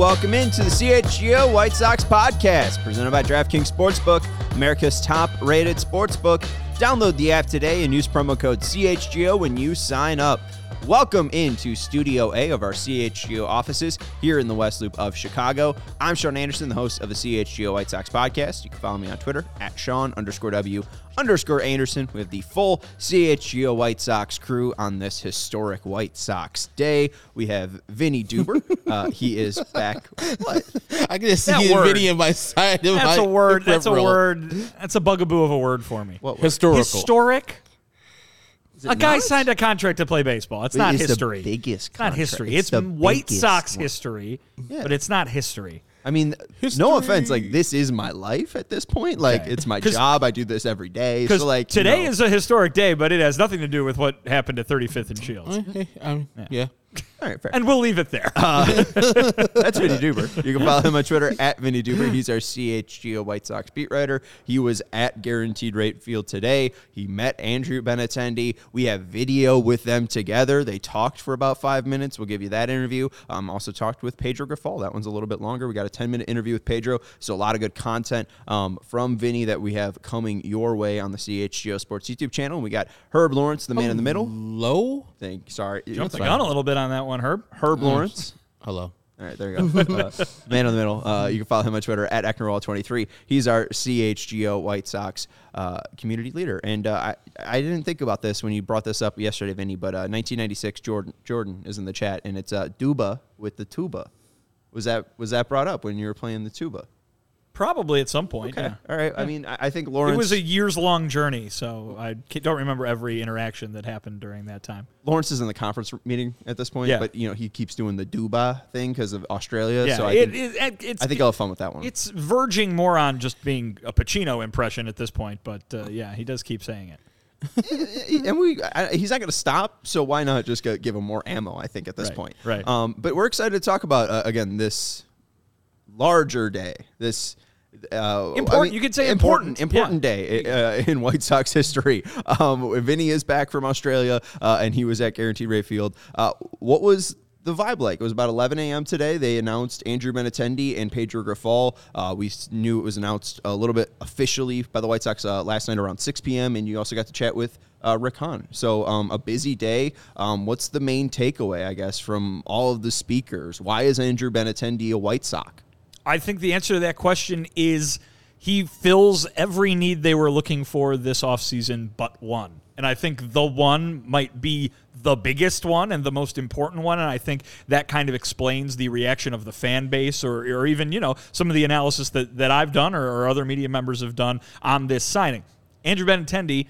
Welcome into the CHGO White Sox podcast, presented by DraftKings Sportsbook, America's top-rated sportsbook. Download the app today and use promo code CHGO when you sign up. Welcome into Studio A of our CHGO offices here in the West Loop of Chicago. I'm Sean Anderson, the host of the CHGO White Sox podcast. You can follow me on Twitter at Sean underscore W underscore Anderson. We have the full CHGO White Sox crew on this historic White Sox day. We have Vinny Duber. uh, he is back. What? I can just see word. Vinny in my side. Of That's my a word. That's a peripheral. word. That's a bugaboo of a word for me. What word? Historical. Historic. A guy not? signed a contract to play baseball. It's not It's the history. biggest It's not history. It's It's, White Sox one. history, Yeah. but it's not history. I mean, no offense. Like this is my life at this point. Like Okay. it's my job. I do this every day. Because So like you today know. is a historic day, but it has nothing to do with what happened at 35th and Shields. Okay, um, yeah. All right. Fair. And we'll leave it there. That's Vinny Duber. You can follow him on Twitter at Vinny Duber. He's our CHGO White Sox beat writer. He was at Guaranteed Rate Field today. He met Andrew Benintendi. We have video with them together. They talked for about five minutes. We'll give you that interview. Um, also talked with Pedro Grifol. That one's a little bit longer. We got a 10 minute interview with Pedro. So a lot of good content um, from Vinny that we have coming your way on the CHGO Sports YouTube channel. We got Herb Lawrence, the man in the middle. Low. Thank, sorry, Jumped the gun a little bit on that one, Herb. Herb Lawrence. Hello. All right, there you go. Uh, man in the middle. Uh, you can follow him on Twitter at Ecknerwall23. He's our CHGO White Sox uh, community leader. And uh, I, I didn't think about this when you brought this up yesterday, Vinny, but uh, 1996 Jordan Jordan is in the chat, and it's uh, Duba with the tuba. Was that was that brought up when you were playing the tuba? Probably at some point. Yeah. All right. I mean, I, think think It was a years long journey, so I don't remember every interaction that happened during that time. Lawrence is in the conference meeting at this point, Yeah. but you know he keeps doing the Duba thing because of Australia. Yeah, so I it, think, it, it's, I think I'll have fun with that one. It's verging more on just being a Pacino impression at this point, but uh, yeah, he does keep saying it. and we I, he's not going to stop so why not just go, give him more ammo i think at this Right, point right. um but we're excited to talk about uh, again this larger day this uh, Important- you could say important, important, important day uh, in White Sox history. Um, Vinny is back from Australia, uh, and he was at Guaranteed Rate Field. Uh, what was the vibe like? It was about 11 a.m. today. They announced Andrew Benintendi and Pedro Grifol. Uh, we knew it was announced a little bit officially by the White Sox uh, last night around 6 p.m. And you also got to chat with uh, Rick Hahn. So um, a busy day. Um, what's the main takeaway, I guess, from all of the speakers? Why is Andrew Benintendi a White Sox? I think the answer to that question is he fills every need they were looking for this offseason but one. And I think the one might be the biggest one and the most important one. And I think that kind of explains the reaction of the fan base or, or even, you know, some of the analysis that, that I've done or, or other media members have done on this signing. Andrew Benintendi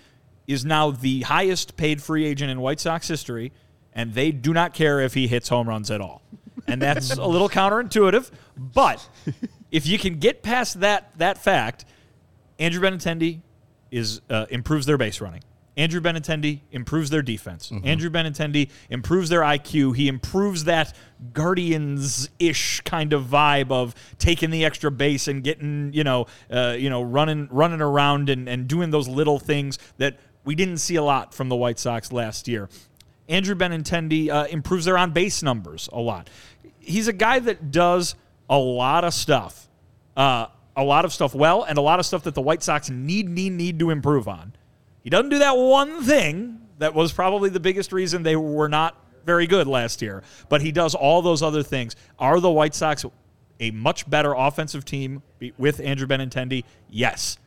is now the highest paid free agent in White Sox history, and they do not care if he hits home runs at all. And that's a little counterintuitive, but if you can get past that that fact, Andrew Benintendi is uh, improves their base running. Andrew Benintendi improves their defense. Andrew Benintendi improves their IQ. He improves that Guardians-ish kind of vibe of taking the extra base and getting, you know, uh, you know, running running around and, and doing those little things that we didn't see a lot from the White Sox last year. Andrew Benintendi uh, improves their on base numbers a lot. He's a guy that does a lot of stuff, uh, a lot of stuff well, and a lot of stuff that the White Sox need, need, need to improve on. He doesn't do that one thing that was probably the biggest reason they were not very good last year, but he does all those other things. Are the White Sox a much better offensive team with Andrew Benintendi? Yes.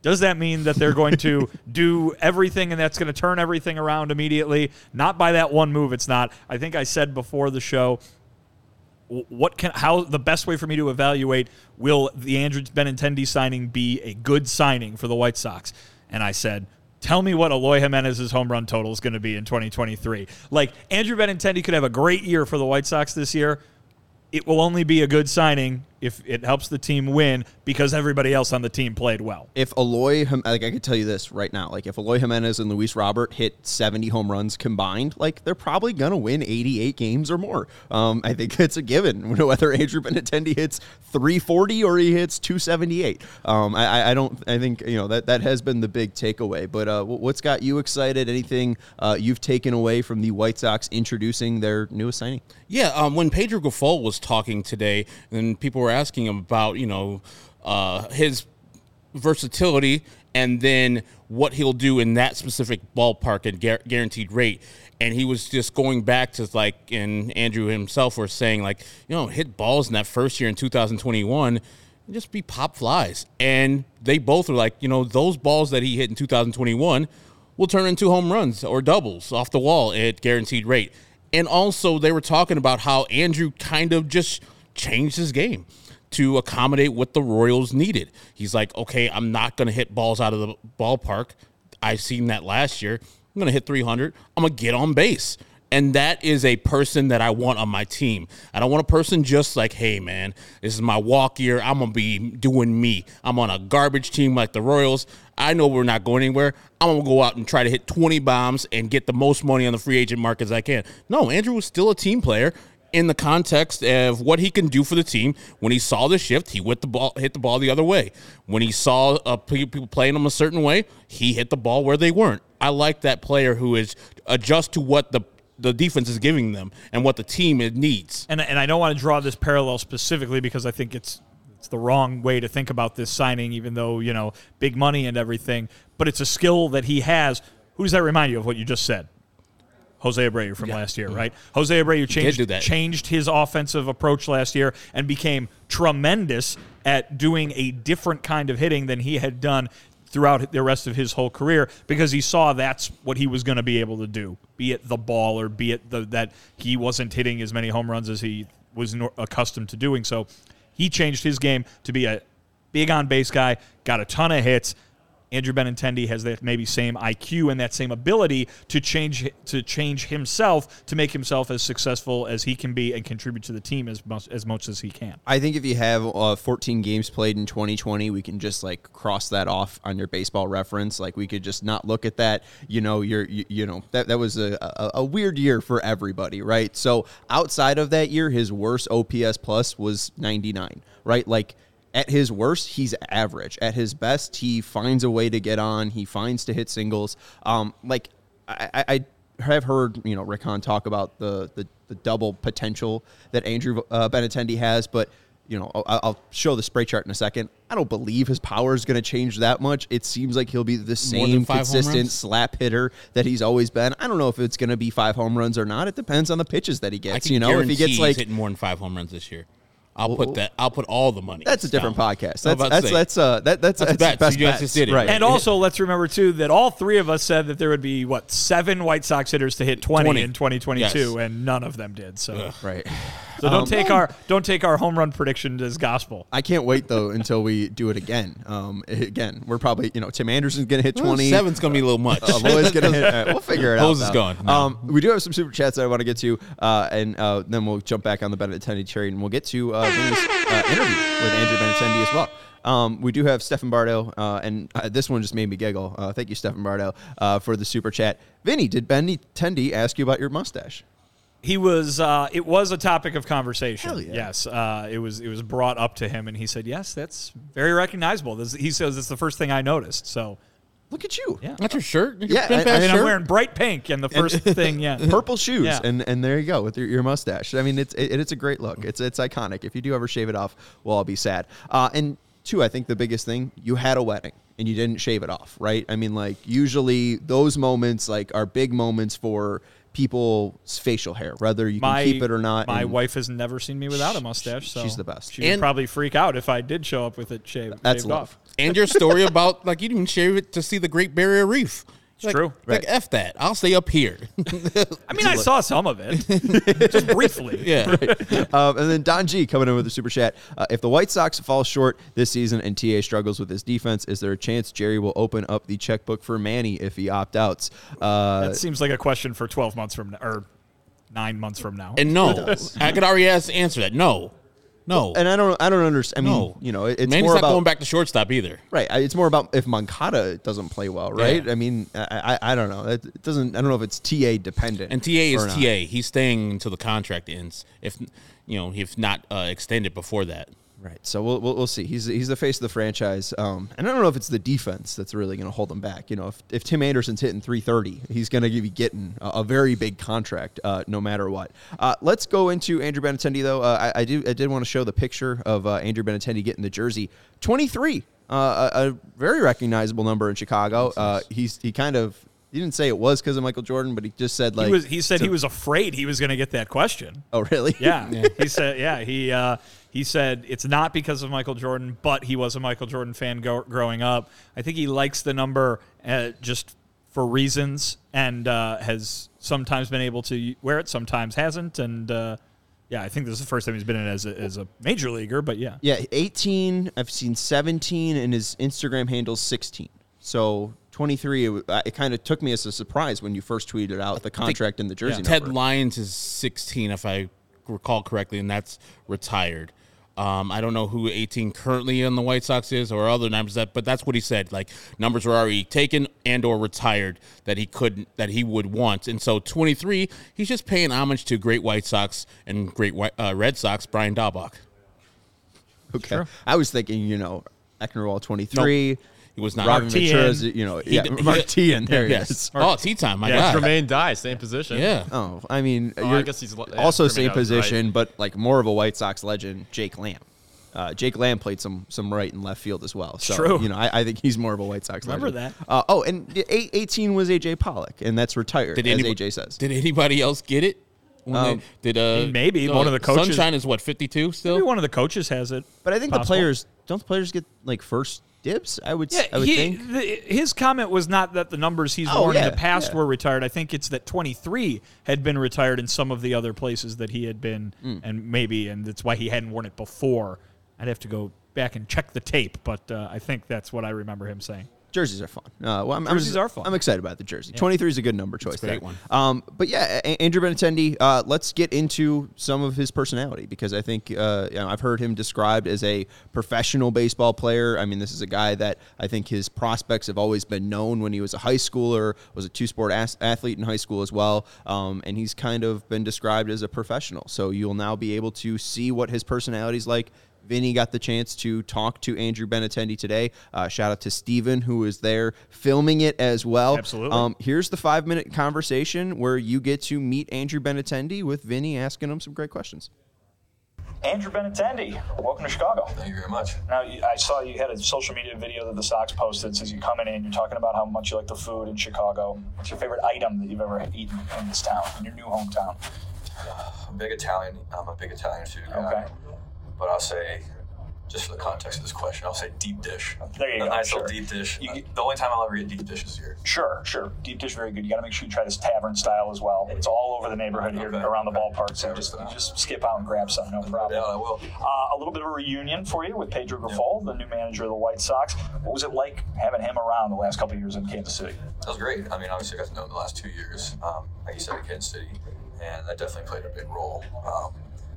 Does that mean that they're going to do everything and that's going to turn everything around immediately? Not by that one move. It's not. I think I said before the show what can how the best way for me to evaluate will the Andrew Benintendi signing be a good signing for the White Sox? And I said, tell me what Eloy Jimenez's home run total is going to be in 2023. Like Andrew Benintendi could have a great year for the White Sox this year. It will only be a good signing if it helps the team win because everybody else on the team played well. if Eloy, Jim- like I could tell you this right now, like if Eloy Jimenez and Luis Robert hit 70 home runs combined, like they're probably gonna win 88 games or more. Um, I think it's a given. Whether Andrew Benintendi hits 340 or he hits 278, um, I, I- I don't. I think you know that that has been the big takeaway. But uh, what's got you excited? Anything uh, you've taken away from the White Sox introducing their newest signing? Yeah, um, when Pedro Grifol was talking today, and people were asking him about, you know, uh, his versatility and then what he'll do in that specific ballpark at gar- guaranteed rate. And he was just going back to like, and Andrew himself were saying like, you know, hit balls in that first year in 2021 and just be pop flies. And they both were like, you know, those balls that he hit in 2021 will turn into home runs or doubles off the wall at guaranteed rate. And also, they were talking about how Andrew kind of just changed his game to accommodate what the Royals needed. He's like, okay, I'm not going to hit balls out of the ballpark. I've seen that last year. I'm going to hit 300. I'm going to get on base. And that is a person that I want on my team. I don't want a person just like, hey, man, this is my walk year. I'm going to be doing me. I'm on a garbage team like the Royals. I know we're not going anywhere. I'm going to go out and try to hit 20 bombs and get the most money on the free agent market as I can. No, Andrew was still a team player in the context of what he can do for the team. When he saw the shift, he hit the ball, hit the ball the other way. When he saw uh, people playing him a certain way, he hit the ball where they weren't. I like that player who is adjust to what the the defense is giving them and what the team needs. And and I don't want to draw this parallel specifically because I think it's it's the wrong way to think about this signing, even though you know big money and everything. But it's a skill that he has. Who does that remind you of? What you just said. Jose Abreu from last year, right? Jose Abreu changed changed his offensive approach last year and became tremendous at doing a different kind of hitting than he had done throughout the rest of his whole career because he saw that's what he was going to be able to do, be it the ball or be it the, that he wasn't hitting as many home runs as he was nor- accustomed to doing. So he changed his game to be a big on base guy, got a ton of hits. Andrew Benintendi has that maybe same IQ and that same ability to change to change himself to make himself as successful as he can be and contribute to the team as much as much as he can. I think if you have uh, 14 games played in 2020, we can just like cross that off on your baseball reference. Like we could just not look at that. You know, you're you, you know that that was a, a a weird year for everybody, right? So outside of that year, his worst OPS plus was 99, right? Like at his worst, he's average. At his best, he finds a way to get on. He finds to hit singles. Um, like I, I, I have heard you know Rick Hahn talk about the the, the double potential that Andrew uh, Benintendi has, but you know I'll, I'll show the spray chart in a second. I don't believe his power is going to change that much. It seems like he'll be the same consistent slap hitter that he's always been. I don't know if it's going to be five home runs or not. It depends on the pitches that he gets. You know, if he gets like hitting more than five home runs this year. I'll put that. I'll put all the money. that's a different down. podcast. That's that's say. that's uh that that's, That's that's, bets. best You guys bets. just did it. right? And also, let's remember too that all three of us said that there would be what seven White Sox hitters to hit twenty, 20. in 2022, and none of them did. So, right. So don't Um, take our don't take our home run prediction as gospel. I can't wait though until we do it again. Um, again, we're probably you know Tim Anderson's gonna hit Well, twenty. Seven's gonna be a little much. Uh, Lois gonna hit. uh, we'll figure it out. Lowe's is though. gone. No. Um, we do have some super chats that I want to get to, uh, and uh, then we'll jump back on the Benintendi cherry and we'll get to uh, Vinny's uh, interview with Andrew Benintendi as well. Um, we do have Stefan Bardo, uh, and uh, this one just made me giggle. Uh, thank you, Stefan Bardo, uh, for the super chat. Vinny, did Benintendi ask you about your mustache? He was. Uh, it was a topic of conversation. Hell yeah. Yes, uh, it was. It was brought up to him, and he said, "Yes, that's very recognizable." This, he says it's the first thing I noticed. So, Look at you. yeah. That's your shirt. Your Yeah, I- I ass I mean, I'm wearing bright pink, and the first thing, yeah, purple shoes, Yeah. and and there you go with your, your mustache. I mean, it's it, it's a great look. It's it's iconic. If you do ever shave it off, well, I'll be sad. Uh, and two, I think the biggest thing you had a wedding and you didn't shave it off, right? I mean, like usually those moments like are big moments for people's facial hair, whether you my can keep it or not. My and wife has never seen me without a mustache. So She's the best. She would And- probably freak out if I did show up with it shaved, That's shaved love. off. and your story about like you didn't shave it to see the Great Barrier Reef. It's true. Like Right. f that. I'll stay up here. I mean, I saw some of it, just briefly. yeah. um, and then Don G coming in with a super chat. Uh, if the White Sox fall short this season and TA struggles with his defense, is there a chance Jerry will open up the checkbook for Manny if he opt outs? Uh, That seems like a question for 12 months from now, or nine months from now. And no, I could already ask, answer that. No, No. And I don't, I don't understand. I mean, no. you know, it- it's Manny's more not about going back to shortstop either. right. I- It's more about if Moncada doesn't play well, right? Yeah. I mean, I, I, I don't know. It it doesn't. I don't know if it's TA dependent. And TA is not. TA. He's staying until the contract ends. If you know, if not uh, extended before that. Right. So we'll, we'll, we'll see. He's he's the face of the franchise. Um, and I don't know if it's the defense that's really going to hold him back. You know, if, if Tim Anderson's hitting 330, he's going to be getting a, a very big contract, uh, no matter what. Uh, let's go into Andrew Benintendi though. Uh, I, I do I did want to show the picture of uh, Andrew Benintendi getting the jersey 23, uh, a, a very recognizable number in Chicago. Uh, he's he kind of he didn't say it was because of Michael Jordan, but he just said like he was. He said to- he was afraid he was going to get that question. Oh really? Yeah, he said. Yeah, he uh, he said it's not because of Michael Jordan, but he was a Michael Jordan fan go- growing up. I think he likes the number uh, just for reasons, and uh, has sometimes been able to wear it, sometimes hasn't, and uh, yeah, I think this is the first time he's been in as a, as a major leaguer. But yeah, Yeah, 18. I've seen 17, and his Instagram handle's 16. So 23. It, it kind of took me as a surprise when you first tweeted out the contract and the jersey Ted. Lyons is 16, if I recall correctly, and that's retired. Um, I don't know who 18 currently in the White Sox is or other numbers that, but that's what he said. Like numbers were already taken and or retired that he couldn't that he would want, and so 23, he's just paying homage to great White Sox and great White, uh, Red Sox, Brian Daubach. Okay. I was thinking, you know, Ecknerwall 23. He was not. Robin Mark Ventura, Teahen. you know, He yeah, did- Mark he- Teahen, there he yes. is. Oh, tea time. My Yeah, God. Jermaine Dye, same position. Yeah. Oh, I mean, Oh, I you're guess he's yeah, also Jermaine same Dye was right. position, but like more of a White Sox legend, Jake Lamb. Uh, Jake Lamb played some some right and left field as well. So, true. you know, I, I think he's more of a White Sox Remember legend. that. Uh, oh, and the eight- 18 was AJ Pollock, and that's retired, Did as anybo- AJ says. Did anybody else get it? When Um, they, did uh Maybe one of the coaches- Sunshine is what 52 still. maybe one of the coaches has it. But I think the players don't the players get like first dibs. I would. Yeah, I would he, think. the, his comment was not that the numbers he's Oh, worn in the past yeah. were retired. I think it's that 23 had been retired in some of the other places that he had been, Hmm. and maybe, and that's why he hadn't worn it before. I'd have to go back and check the tape, but uh, I think that's what I remember him saying. Jerseys are fun. Uh, well, I'm, Jerseys I'm, are fun. I'm excited about the jersey. 23 is a good number choice. great one. Um, but yeah, A- Andrew Benintendi. Uh, let's get into some of his personality because I think uh, you know, I've heard him described as a professional baseball player. I mean, this is a guy that I think his prospects have always been known when he was a high schooler, was a two sport as- athlete in high school as well, um, and he's kind of been described as a professional. So you'll now be able to see what his personality is like Vinny got the chance to talk to Andrew Benintendi today. Uh, shout out to Steven, who was there filming it as well. Absolutely. Um, here's the five minute conversation where you get to meet Andrew Benintendi with Vinny asking him some great questions. Andrew Benintendi, welcome to Chicago. Thank you very much. Now, I saw you had a social media video that the Sox posted. Says you're coming in, you're talking about how much you like the food in Chicago. What's your favorite item that you've ever eaten in this town, in your new hometown? I'm big Italian. I'm a big Italian food guy. Okay. But I'll say, just for the context of this question, I'll say deep dish. There you a go, nice sure. little deep dish. You the only time I'll ever eat deep dish is here. Sure, sure. Deep dish, very good. You got to make sure you try this tavern style as well. It's all over the neighborhood here, Okay. around the ballpark. So just just skip out and grab some, no problem. Yeah, I will. Uh, a little bit of a reunion for you with Pedro Grifol, the new manager of the White Sox. What was it like having him around the last couple of years in Kansas City? That was great. I mean, obviously, I got to know him the last two years. Um, like you said, in Kansas City, and that definitely played a big role um,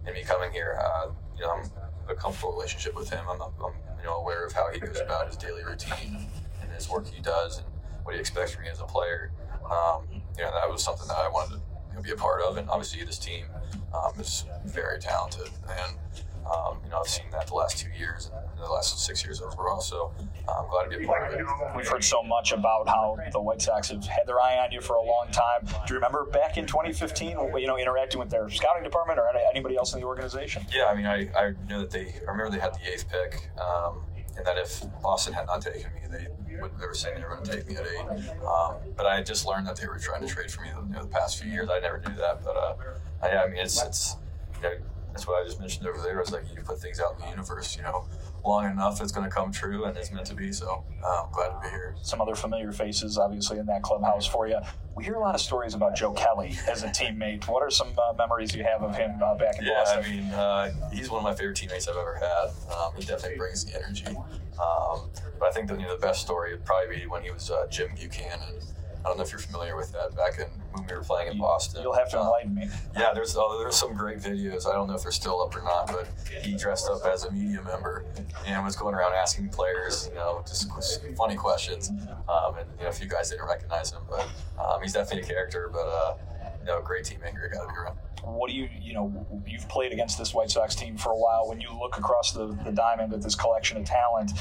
in me coming here. Uh, you know, I'm a comfortable relationship with him. I'm, I'm you know aware of how he goes about his daily routine and his work he does and what he expects from me as a player. Um, you know, that was something that I wanted to be a part of. And obviously, this team um, is very talented, and um, you know, I've seen that the last two years and the last six years overall. So I'm glad to be a part of it. We've heard so much about how the White Sox have had their eye on you for a long time. Do you remember back in 2015, you know, interacting with their scouting department or anybody else in the organization? Yeah, I mean, I, I know that they. I remember they had the eighth pick, um, and that if Boston had not taken me, they would. They were saying they were going to take me at eight. Um, but I just learned that they were trying to trade for me the, you know, the past few years. I never knew that, but uh, I, I mean, it's it's. You know, that's what I just mentioned over there. Is like you put things out in the universe, you know, long enough, it's going to come true, and it's meant to be. So uh, I'm glad to be here. Some other familiar faces, obviously, in that clubhouse for you. We hear a lot of stories about Joe Kelly as a teammate. What are some uh, memories you have of him uh, back in boston Yeah, I mean, uh, he's one of my favorite teammates I've ever had. Um, he definitely brings the energy. Um, but I think that you know the best story would probably be when he was uh, Jim Buchanan, I don't know if you're familiar with that. Back in when we were playing in Boston, You'll have to uh, enlighten me. yeah, there's uh, there's some great videos. I don't know if they're still up or not, but he dressed up as a media member and was going around asking players, you know, just funny questions. Um, and you know, a few guys didn't recognize him, but um, he's definitely a character. But uh, you know, a great teammate here. Got to be around. What do you, you know, you've played against this White Sox team for a while. When you look across the, the diamond at this collection of talent,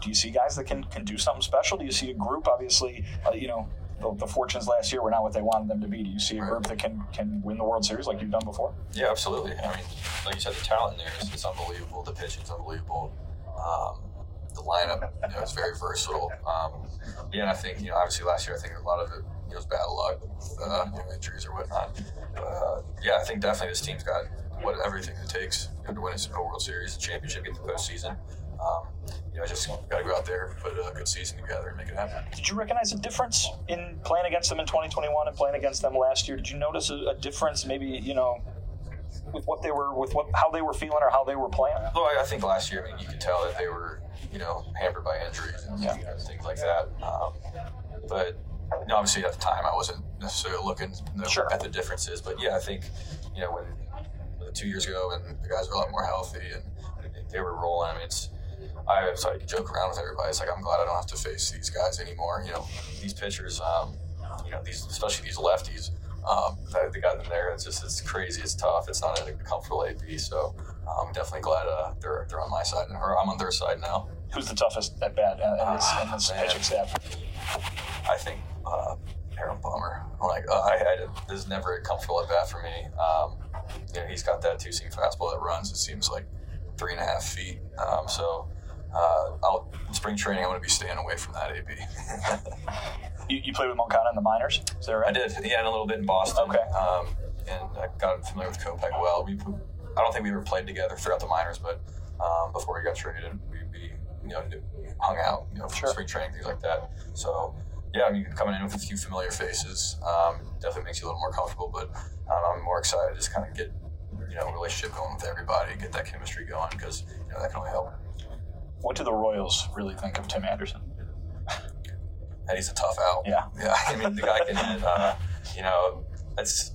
do you see guys that can, can do something special? Do you see a group, obviously, uh, you know, the, the fortunes last year were not what they wanted them to be. Do you see a group that can, can win the World Series like you've done before? Yeah, absolutely. I mean, like you said, the talent in there is, is unbelievable. The pitching's unbelievable. Um, the lineup you know, is very versatile. Um, yeah, and I think you know, obviously last year, I think a lot of it you know, was bad luck, uh, you know, injuries or whatnot. But uh, yeah, I think definitely this team's got what everything it takes you know, to win a World Series, a championship, get the postseason. Um, you know, I just got to go out there, put a good season together, and make it happen. Did you recognize a difference in playing against them in 2021 and playing against them last year? Did you notice a, a difference, maybe you know, with what they were, with what how they were feeling or how they were playing? Well, I I think last year, I mean, you could tell that they were, you know, hampered by injuries and Yeah. you know, things like that. Um, but you know, obviously at the time, I wasn't necessarily looking Sure. at the differences. But yeah, I think you know when when two years ago and the guys were a lot more healthy and they were rolling. I mean, it's I was like joke around with everybody. It's like I'm glad I don't have to face these guys anymore. You know, these pitchers, um, you know, these especially these lefties. Um, that they got in there. It's just it's crazy. It's tough. It's not a comfortable AB. So I'm definitely glad uh, they're they're on my side, or I'm on their side now. Who's the toughest at bat uh, in this, in this Ah, pitching staff? I think uh, Aaron Bummer. Like uh, I, I, this is never a comfortable at bat for me. Um, you know, he's got that two seam fastball that runs. It seems like three and a half feet. Um, so uh, I'll spring training. I'm going to be staying away from that AB. You, you played with Moncada in the minors, is that right? I did, yeah, and a little bit in Boston. Okay. Um, and I got familiar with Kopech well. We, I don't think we ever played together throughout the minors, but um, before we got traded, we, we you know hung out, you know, for Sure. spring training things like that. So yeah, I mean, coming in with a few familiar faces um, definitely makes you a little more comfortable. But um, I'm more excited to just kind of get you know a relationship going with everybody, get that chemistry going because you know that can only help. What do the Royals really think of Tim Anderson? And he's a tough out. Yeah. Yeah, I mean, the guy can hit, uh, you know, that's.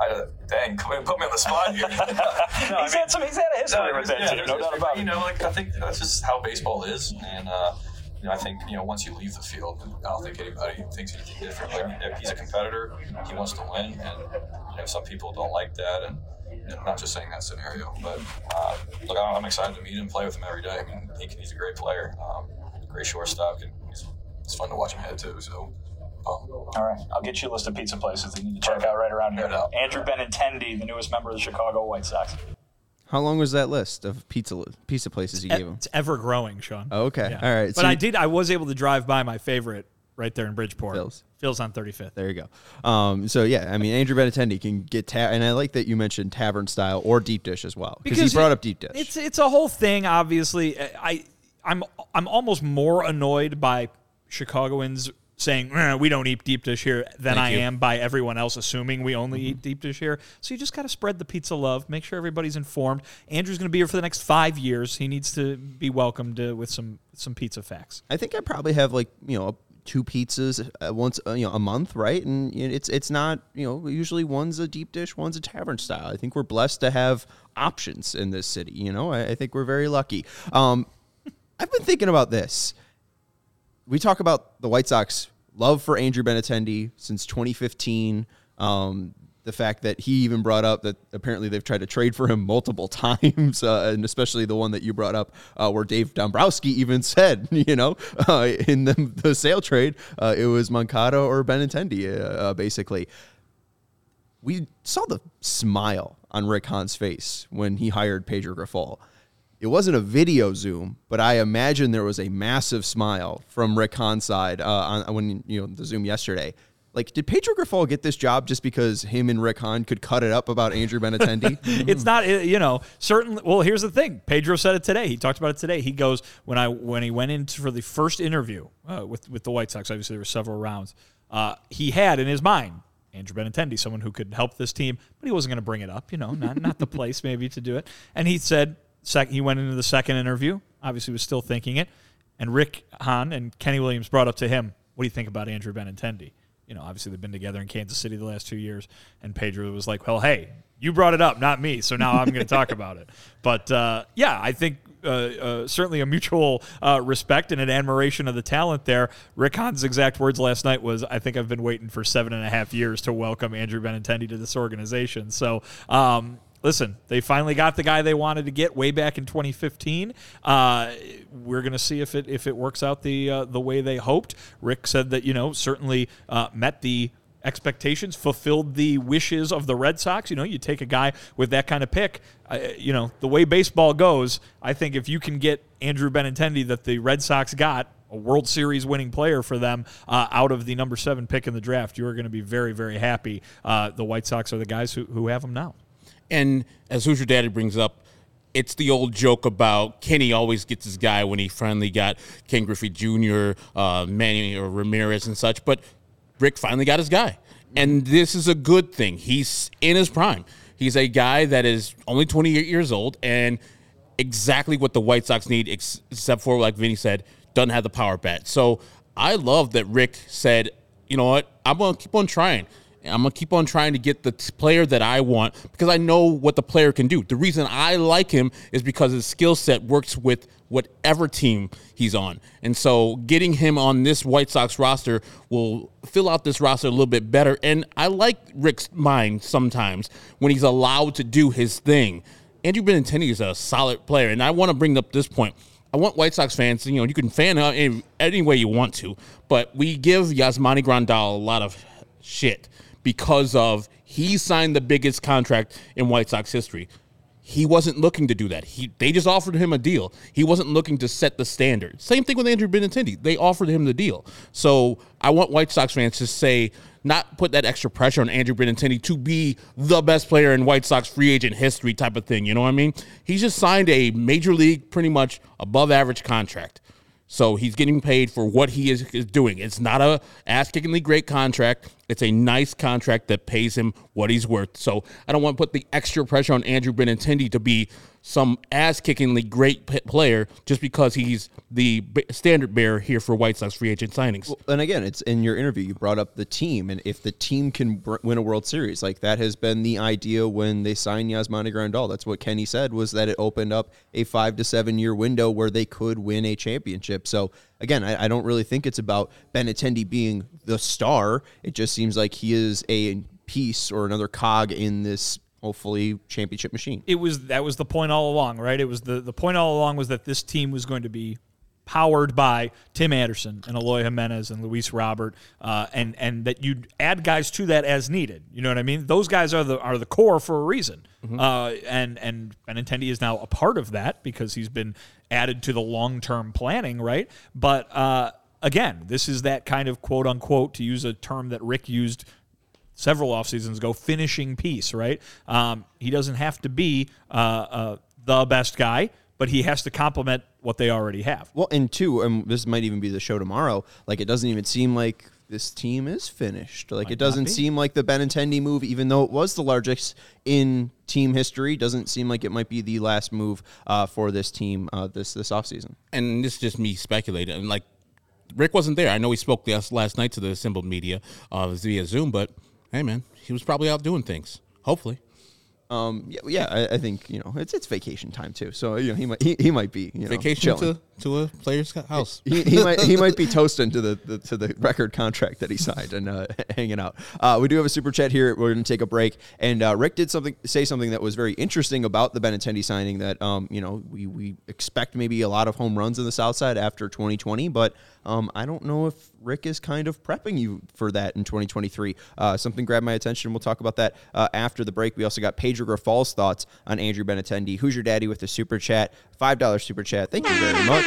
I, uh, dang, come in, put me on the spot here. No, I he's mean- had some. He's had a history No, with that yeah, too. No doubt about it. You know, like I think that's just how baseball is, and uh, you know, I think you know once you leave the field, I don't think anybody thinks anything different. Like if he's a competitor, he wants to win, and you know, some people don't like that, and you know, I'm not just saying that scenario, but uh, look, I'm I'm excited to meet him, play with him every day. I mean, he can, he's a great player, um, great shortstop, and he's, it's fun to watch him hit too. So. Um, All right, I'll get you a list of pizza places that you need to check out right around here. No doubt. Andrew Benintendi, the newest member of the Chicago White Sox. How long was that list of pizza pizza places you gave him? It's ever growing, Sean. Oh, okay. Yeah. All right. But So I you- did. I was able to drive by my favorite right there in Bridgeport. Phil's. Phil's on 35th. There you go. Um, so yeah, I mean Andrew Benintendi can get ta- and I like that you mentioned tavern style or deep dish as well because he brought it- up deep dish. It's it's a whole thing. Obviously, I I'm I'm almost more annoyed by Chicagoans saying "Eh, we don't eat deep dish here than Thank I you. am by everyone else assuming we only eat deep dish here. So you just got to spread the pizza love. Make sure everybody's informed. Andrew's going to be here for the next five years. He needs to be welcomed uh, with some some pizza facts. I think I probably have like you know two pizzas once uh, you know a month, right? And it's it's not you know usually one's a deep dish, one's a tavern style. I think we're blessed to have options in this city. You know, I, I think we're very lucky. Um, I've been thinking about this. We talk about the White Sox love for Andrew Benintendi since 2015. Um, the fact that he even brought up that apparently they've tried to trade for him multiple times, uh, and especially the one that you brought up, uh, where Dave Dombrowski even said, you know, uh, in the, the sale trade, uh, it was Moncada or Benintendi, uh, uh, basically. We saw the smile on Rick Hahn's face when he hired Pedro Grifol. It wasn't a video Zoom, but I imagine there was a massive smile from Rick Hahn's side on when you know the Zoom yesterday. Like, did Pedro Grifol get this job just because him and Rick Hahn could cut it up about Andrew Benintendi? it's not you know certainly well here's the thing pedro said it today he talked about it today he goes when i when he went in for the first interview uh, with with the white sox obviously there were several rounds uh, he had in his mind andrew benintendi someone who could help this team but he wasn't going to bring it up you know not not the place maybe to do it and he said sec- he went into the second interview obviously was still thinking it and rick hahn and kenny williams brought up to him what do you think about Andrew Benintendi? You know, obviously they've been together in Kansas City the last two years, and Pedro was like, "Well, hey, you brought it up, not me, so now I'm going to talk about it." But uh, yeah, I think uh, uh, certainly a mutual uh, respect and an admiration of the talent there. Rick Hahn's exact words last night was, "I think I've been waiting for seven and a half years to welcome Andrew Benintendi to this organization." So. Um, listen, they finally got the guy they wanted to get way back in 2015. Uh, we're going to see if it if it works out the uh, the way they hoped. Rick said that you know certainly uh, met the expectations, fulfilled the wishes of the Red Sox. You know, you take a guy with that kind of pick. Uh, you know, the way baseball goes, I think if you can get Andrew Benintendi that the Red Sox got, a World Series winning player for them uh, out of the number seven pick in the draft, you are going to be very, very happy. Uh, the White Sox are the guys who, who have him now. And as Hoosier Daddy brings up, it's the old joke about Kenny always gets his guy when he finally got Ken Griffey Jr., uh, Manny or Ramirez and such. But Rick finally got his guy. And this is a good thing. He's in his prime. He's a guy that is only 28 years old and exactly what the White Sox need, except for, like Vinny said, doesn't have the power bat. So I love that Rick said, you know what, I'm going to keep on trying. I'm gonna keep on trying to get the player that I want because I know what the player can do. The reason I like him is because his skill set works with whatever team he's on, and so getting him on this White Sox roster will fill out this roster a little bit better. And I like Rick's mind sometimes when he's allowed to do his thing. Andrew Benintendi is a solid player, and I want to bring up this point. I want White Sox fans, you know, you can fan out any, any way you want to, but we give Yasmani Grandal a lot of shit because of he signed the biggest contract in White Sox history. He wasn't looking to do that. He they just offered him a deal. He wasn't looking to set the standard. Same thing with Andrew Benintendi. They offered him the deal. So I want White Sox fans to say not put that extra pressure on Andrew Benintendi to be the best player in White Sox free agent history type of thing. You know what I mean? He's just signed a major league, pretty much above average contract. So he's getting paid for what he is, is doing. It's not a ass kickingly great contract. It's a nice contract that pays him what he's worth. So I don't want to put the extra pressure on Andrew Benintendi to be some ass kickingly great player just because he's the standard bearer here for White Sox free agent signings. Well, and again, it's in your interview, you brought up the team. And if the team can win a World Series, like that has been the idea when they signed Yasmani Grandal. That's what Kenny said was that it opened up a five to seven year window where they could win a championship. So again, I, I don't really think it's about Benintendi being the star. It just seems like he is a piece or another cog in this hopefully championship machine. It was that was the point all along, right? It was the the point all along was that this team was going to be powered by Tim Anderson and Eloy Jimenez and Luis Robert, uh, and and that you'd add guys to that as needed. You know what I mean? Those guys are the are the core for a reason. Mm-hmm. Uh, and and Benintendi is now a part of that because he's been added to the long term planning, right? But uh, again, this is that kind of quote unquote to use a term that Rick used several off seasons ago, finishing piece, right? Um, he doesn't have to be uh, uh, the best guy, but he has to complement what they already have. Well, and two, and this might even be the show tomorrow. Like, it doesn't even seem like this team is finished. Like, might it doesn't seem like the Benintendi move, even though it was the largest in team history, doesn't seem like it might be the last move uh, for this team uh, this this offseason. And this is just me speculating. And like, Rick wasn't there. I know he spoke last, last night to the assembled media uh, via Zoom, but – hey man, he was probably out doing things. Hopefully. Um, yeah, yeah, I, I, think you know it's it's vacation time too, so you know he might he, he might be you know, vacation to, to a player's house. He, he might he might be toasting to the, the, to the record contract that he signed and uh, hanging out. Uh, we do have a super chat here. We're going to take a break, and uh, Rick did something say something that was very interesting about the Benintendi signing. That um, you know we we expect maybe a lot of home runs in the South Side after 2020, but um, I don't know if Rick is kind of prepping you for that in 2023. Uh, something grabbed my attention. We'll talk about that uh, after the break. We also got Pedro Grifol's thoughts on Andrew Benintendi. Who's your daddy with the super chat? $5 super chat. Thank you very much.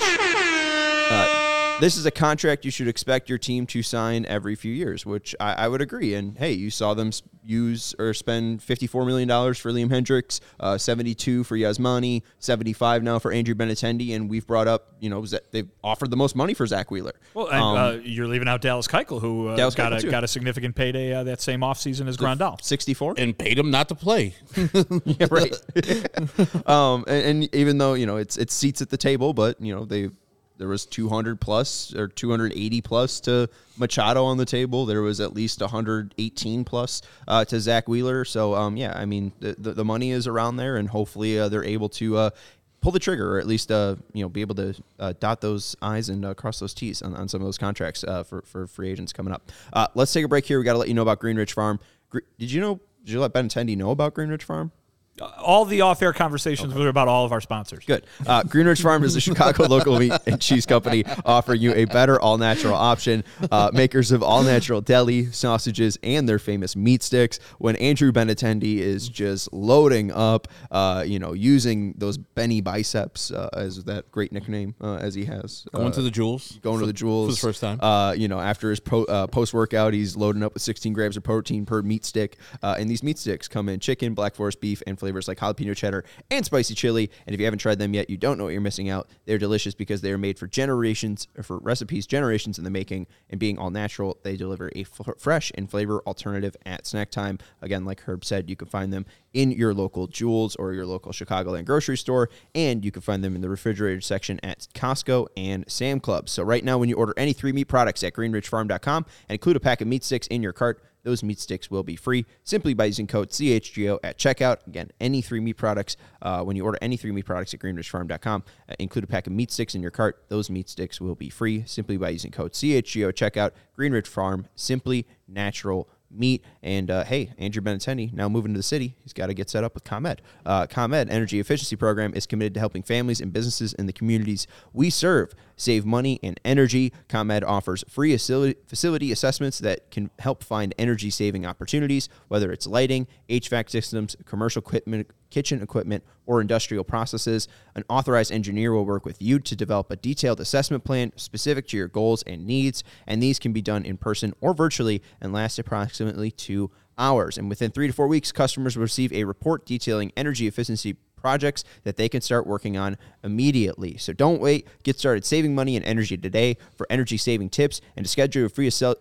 Uh, this is a contract you should expect your team to sign every few years, which I, I would agree. And hey, you saw them use or spend $54 million for Liam Hendriks, uh, 72 for Yasmani, 75 now for Andrew Benintendi, and we've brought up, you know, they've offered the most money for Zack Wheeler. Well, and, um, uh, you're leaving out Dallas Keuchel, who uh, Dallas got, Keuchel a, got a significant payday uh, that same offseason as Grandal. 64? And paid him not to play. yeah, right. um, and, and, even though, you know, it's, it's seats at the table, but, you know, they there was 200 plus or 280 plus to Machado on the table. There was at least 118 plus uh, to Zack Wheeler. So um, yeah, I mean the, the, the money is around there, and hopefully uh, they're able to. Uh, pull the trigger, or at least uh, you know be able to uh, dot those I's and uh, cross those T's on, on some of those contracts uh, for for free agents coming up. Uh, let's take a break here. We got to let you know about Greenridge Farm. Gre- did you know? Did you let Ben Tendi know about Greenridge Farm? All the off-air conversations were about all of our sponsors. Good. Uh, Greenridge Farm is a Chicago local meat and cheese company offering you a better all natural option. Uh, makers of all natural deli, sausages, and their famous meat sticks. When Andrew Benintendi is just loading up, uh, you know, using those Benny biceps uh, as that great nickname uh, as he has. Going uh, to the Jewels. going to the jewels for the first time. Uh, you know, after his pro, uh, post workout, he's loading up with 16 grams of protein per meat stick. Uh, and these meat sticks come in chicken, black forest beef, and flavors like jalapeno cheddar and spicy chili. And if you haven't tried them yet, you don't know what you're missing out. They're delicious because they are made for generations, or for recipes generations in the making. And being all natural, they deliver a f- fresh and flavor alternative at snack time. Again, like Herb said, you can find them in your local Jewels or your local Chicagoland grocery store, and you can find them in the refrigerated section at Costco and Sam Club. So right now, when you order any three meat products at greenridgefarm.com and include a pack of meat sticks in your cart, those meat sticks will be free simply by using code CHGO at checkout. Again, any three meat products, uh, when you order any three meat products at greenridgefarm.com, uh, include a pack of meat sticks in your cart. Those meat sticks will be free simply by using code CHGO at checkout. Greenridge Farm, simply natural meet. And uh, hey, Andrew Benintendi now moving to the city. He's got to get set up with ComEd. Uh, ComEd Energy Efficiency Program is committed to helping families and businesses in the communities we serve save money and energy. ComEd offers free facility, facility assessments that can help find energy saving opportunities, whether it's lighting, HVAC systems, commercial equipment, kitchen equipment, or industrial processes. An authorized engineer will work with you to develop a detailed assessment plan specific to your goals and needs, and these can be done in person or virtually and last approximately two hours. And within three to four weeks, customers will receive a report detailing energy efficiency projects that they can start working on immediately. So don't wait. Get started saving money and energy today. For energy saving tips and to schedule a free f-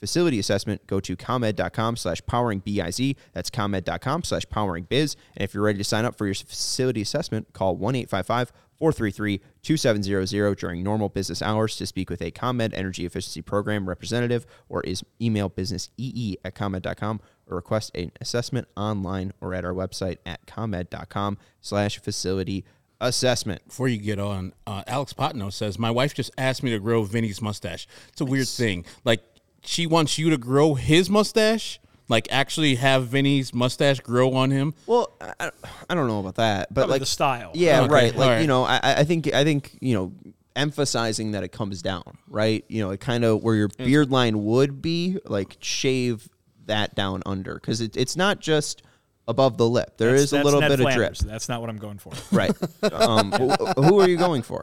facility assessment, go to comed.com slash powering BIZ. That's comed.com slash powering biz. And if you're ready to sign up for your facility assessment, call 1 855 433 2700 during normal business hours to speak with a ComEd Energy Efficiency Program representative or is email business ee at comed.com or request an assessment online or at our website at comed.com slash facility assessment. Before you get on, uh, Alex Potno says, My wife just asked me to grow Vinny's mustache. It's a weird thing. Like, she wants you to grow his mustache? Like, actually have Vinny's mustache grow on him? Well, I, I don't know about that, but Probably like the style. Yeah, Okay, right. Like all right. you know, I, I think I think you know, emphasizing that it comes down, right? You know, it kind of where your beard line would be, like shave that down under because it, it's not just above the lip. There is That's- a little Ned bit of drip, Flanders. That's not what I'm going for. right? um, who, who are you going for?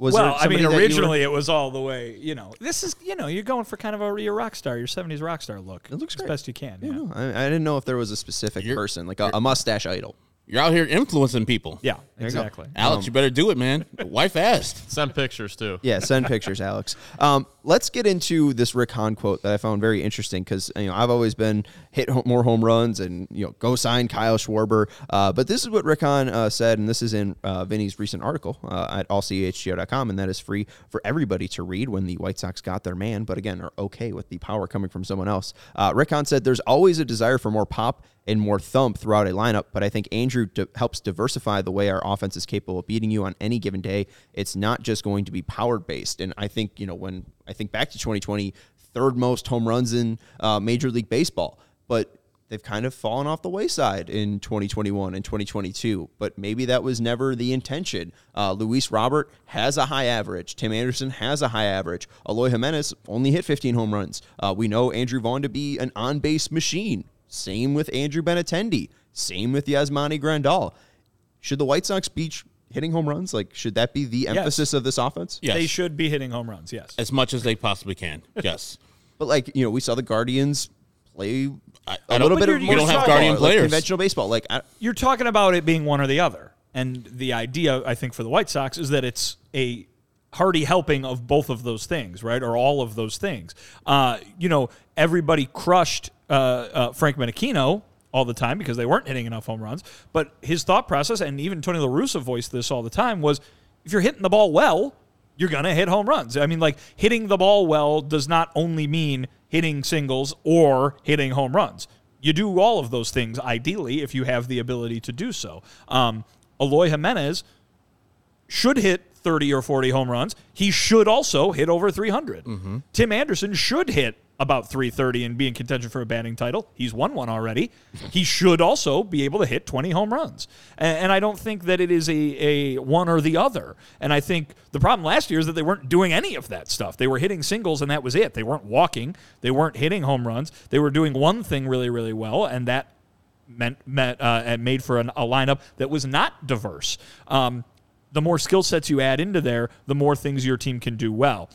Was well, I mean, somebody were- originally it was all the way. You know, this is you know you're going for kind of a your rock star, your '70s rock star look. It looks as great. best you can. Yeah, I, I didn't know if there was a specific You're- person, like a, a mustache idol. You're out here influencing people. yeah, you go. exactly. Alex, you better do it, man. Wife asked. Send pictures too. Yeah, send pictures, Alex. Um, let's get into this Rick Hahn quote that I found very interesting because you know I've always been hit ho- more home runs and you know go sign Kyle Schwarber. Uh, but this is what Rick Hahn uh, said, and this is in uh, Vinny's recent article uh, at allchgo.com, and that is free for everybody to read when the White Sox got their man, but again are okay with the power coming from someone else. Uh, Rick Hahn said, "There's always a desire for more pop." And more thump throughout a lineup. But I think Andrew d- helps diversify the way our offense is capable of beating you on any given day. It's not just going to be power based. And I think, you know, when I think back to 2020, third most home runs in uh, Major League Baseball. But they've kind of fallen off the wayside in 2021 and 2022. But maybe that was never the intention. Uh, Luis Robert has a high average. Tim Anderson has a high average. Eloy Jimenez only hit 15 home runs. Uh, we know Andrew Vaughn to be an on base machine. Same with Andrew Benintendi. Same with Yasmani Grandal. Should the White Sox be hitting home runs? Like, should that be the emphasis of this offense? Yes. They should be hitting home runs. Yes. As much as they possibly can. Yes. But like, you know, we saw the Guardians play I- a I little bit of you're- more you don't have softball, Guardian like players. conventional baseball. Like, I, You're talking about it being one or the other. And the idea, I think, for the White Sox is that it's a hearty helping of both of those things, right? Or all of those things. Uh, you know, everybody crushed uh, uh, Frank Menechino all the time because they weren't hitting enough home runs. But his thought process, and even Tony La Russa voiced this all the time, was if you're hitting the ball well, you're going to hit home runs. I mean, like hitting the ball well does not only mean hitting singles or hitting home runs. You do all of those things ideally if you have the ability to do so. Um, Eloy Jimenez should hit 30 or 40 home runs. He should also hit over 300. Tim Anderson should hit about 330 and be in contention for a batting title. He's won one already. He should also be able to hit 20 home runs. And, and I don't think that it is a, a one or the other. And I think the problem last year is that they weren't doing any of that stuff. They were hitting singles and that was it. They weren't walking. They weren't hitting home runs. They were doing one thing really, really well, and that meant met uh, and made for an, a lineup that was not diverse. Um, the more skill sets you add into there, the more things your team can do well.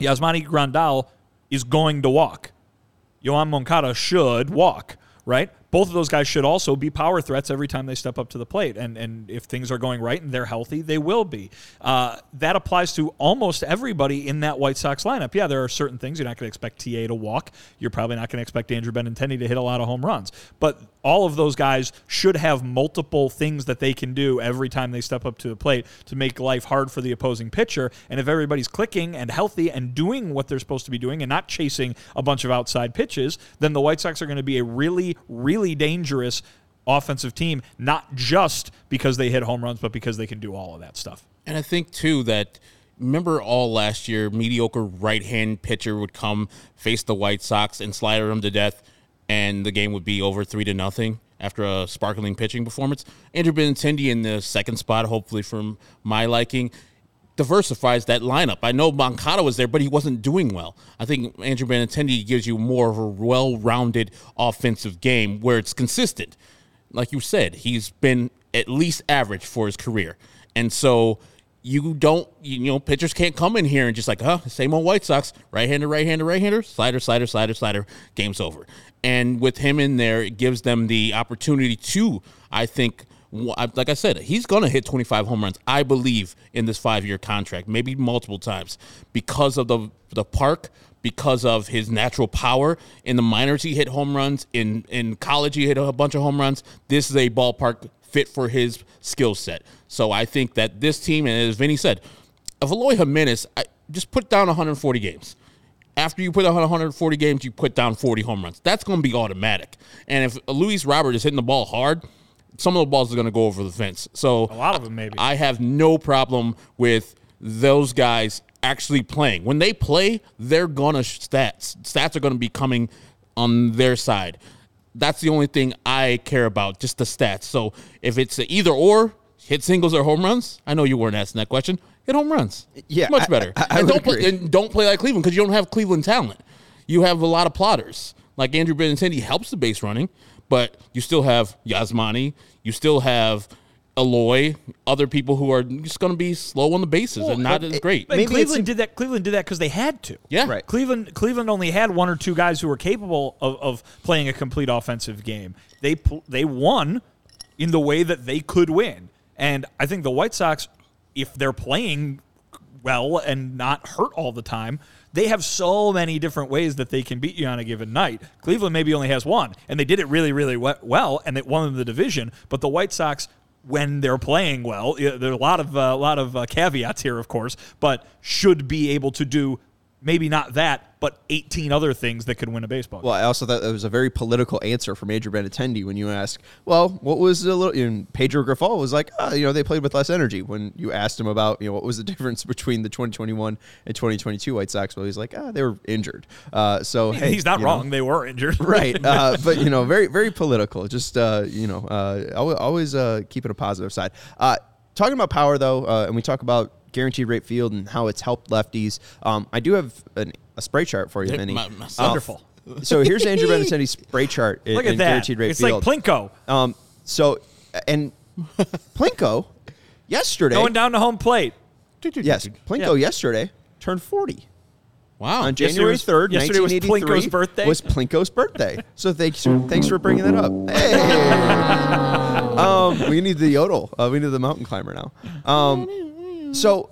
Yasmani Grandal is going to walk. Yoán Moncada should walk, right? Both of those guys should also be power threats every time they step up to the plate. And, and if things are going right and they're healthy, they will be. Uh, that applies to almost everybody in that White Sox lineup. Yeah, there are certain things. You're not going to expect TA to walk. You're probably not going to expect Andrew Benintendi to hit a lot of home runs. But all of those guys should have multiple things that they can do every time they step up to the plate to make life hard for the opposing pitcher. And if everybody's clicking and healthy and doing what they're supposed to be doing and not chasing a bunch of outside pitches, then the White Sox are going to be a really, really dangerous offensive team, not just because they hit home runs, but because they can do all of that stuff. And I think too that remember all last year, mediocre right hand pitcher would come face the White Sox and slider them to death, and the game would be over three to nothing after a sparkling pitching performance. Andrew Benintendi in the second spot, hopefully from my liking. Diversifies that lineup. I know Moncada was there, but he wasn't doing well. I think Andrew Benintendi gives you more of a well-rounded offensive game where it's consistent like you said, he's been at least average for his career. And so you don't, you know, pitchers can't come in here and just like, huh, same old White Sox, right hander, right hander, right hander, slider, slider, slider, slider, game's over. And with him in there, it gives them the opportunity to, I think, like I said, he's going to hit 25 home runs, I believe, in this five year contract, maybe multiple times because of the, the park, because of his natural power. In the minors, he hit home runs. In in college, he hit a bunch of home runs. This is a ballpark fit for his skill set. So I think that this team, and as Vinnie said, if Eloy Jimenez, I, just put down 140 games. After you put down 140 games, you put down 40 home runs. That's going to be automatic. And if Luis Robert is hitting the ball hard, some of the balls are going to go over the fence. So A lot of them, maybe. I have no problem with those guys actually playing. When they play, they're gonna stats. Stats are gonna be coming on their side. That's the only thing I care about, just the stats. So if it's a either or, hit singles or home runs. I know you weren't asking that question. Hit home runs. Yeah, much better. I- I and don't play, and don't play like Cleveland because you don't have Cleveland talent. You have a lot of plotters. Like Andrew Benintendi helps the base running, but you still have Yasmani. You still have Eloy. Other people who are just going to be slow on the bases and not as great. But Maybe Cleveland did that. Cleveland did that because they had to. Yeah. Right. Cleveland Cleveland only had one or two guys who were capable of, of playing a complete offensive game. They they won in the way that they could win, and I think the White Sox, if they're playing well and not hurt all the time, they have so many different ways that they can beat you on a given night. Cleveland maybe only has one, and they did it really really well, and they won the division. But the White Sox. When they're playing well, there are a lot of a lot of uh, caveats here, of course, but should be able to do maybe not that, but 18 other things that could win a baseball. game. Well, I also thought that was a very political answer from Andrew Benintendi when you asked, well, what was the little, and Pedro Grifol was like, oh, you know, they played with less energy. When you asked him about, you know, what was the difference between the 2021 and 2022 White Sox, well, he's like, ah, they were injured. Uh, so, hey, He's not you know, wrong. They were injured. right. Uh, but you know, very very political. Just uh, you know, uh, always, always uh, keeping a positive side. Uh, talking about power though, uh, and we talk about guaranteed rate field and how it's helped lefties. Um, I do have an, a spray chart for you, my- Uh, Wonderful. so here's Andrew Benintendi's spray chart in, Look at in that. guaranteed rate It's field. like Plinko um, so and Plinko yesterday. going down to home plate. Yes, Plinko yesterday turned 40 Wow. on January third, yesterday was Plinko's birthday? Was Plinko's birthday. So thanks, thanks for bringing that up. Hey, um, we need the yodel. Uh, we need the mountain climber now. Um, so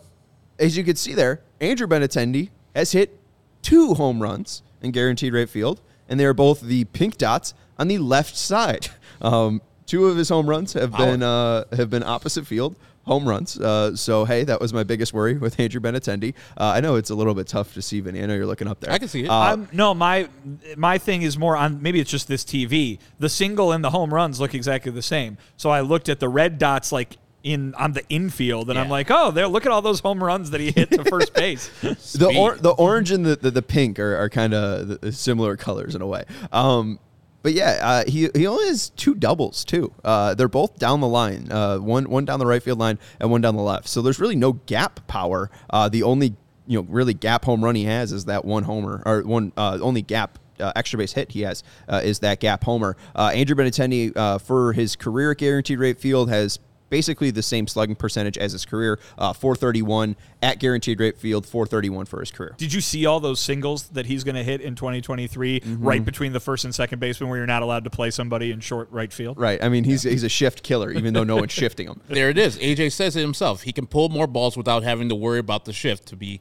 as you can see there, Andrew Benintendi has hit two home runs in guaranteed rate field, and they are both the pink dots on the left side. Um, two of his home runs have been uh, have been opposite field home runs. Uh, so hey, that was my biggest worry with Andrew Benintendi. Uh, I know it's a little bit tough to see, Vinnie. I know you're looking up there. I can see it. Uh, I'm, no, my my thing is more on maybe it's just this TV. The single and the home runs look exactly the same. So I looked at the red dots like in on the infield, and I'm like, oh, there! Look at all those home runs that he hit to first base. the or, the orange and the the, the pink are, are kind of similar colors in a way. Um, but yeah, uh, he he only has two doubles too. Uh, they're both down the line. Uh, one one down the right field line and one down the left. So there's really no gap power. Uh, the only you know really gap home run he has is that one homer or one uh, only gap. Uh, extra base hit he has uh, is that gap homer. Uh, Andrew Benintendi uh, for his career Guaranteed Rate Field has basically the same slugging percentage as his career. Uh, 431 at Guaranteed Rate Field, 431 for his career. Did you see all those singles that he's going to hit in 2023, Mm-hmm. right between the first and second baseman, where you're not allowed to play somebody in short right field? Right. I mean, he's he's a shift killer, even though no one's shifting him. there it is. AJ says it himself. He can pull more balls without having to worry about the shift. To be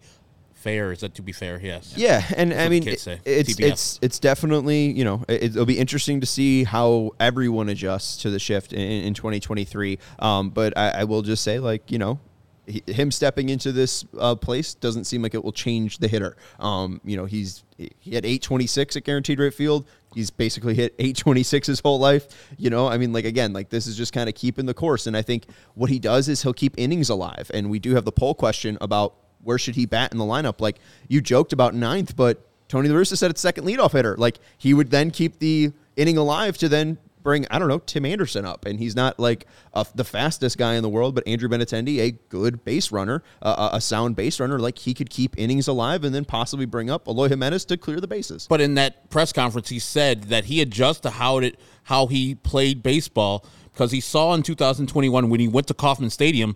fair, is that to be fair? Yes. Yeah, and I mean, the kids say. it's it's it's definitely you know it, it'll be interesting to see how everyone adjusts to the shift in, in 2023. Um, but I, I will just say, like you know, him stepping into this uh, place doesn't seem like it will change the hitter. Um, you know, he's he had 826 at Guaranteed Rate Field. He's basically hit 826 his whole life. You know, I mean, like again, like this is just kind of keeping the course. And I think what he does is he'll keep innings alive. And we do have the poll question about where should he bat in the lineup? Like you joked about ninth, but Tony La Russa said it's second leadoff hitter. Like he would then keep the inning alive to then bring I don't know Tim Anderson up, and he's not like the fastest guy in the world, but Andrew Benintendi, a good base runner, uh, a sound base runner. Like he could keep innings alive and then possibly bring up Eloy Jimenez to clear the bases. But in that press conference, he said that he adjusts to how it how he played baseball because he saw in 2021 when he went to Kauffman Stadium,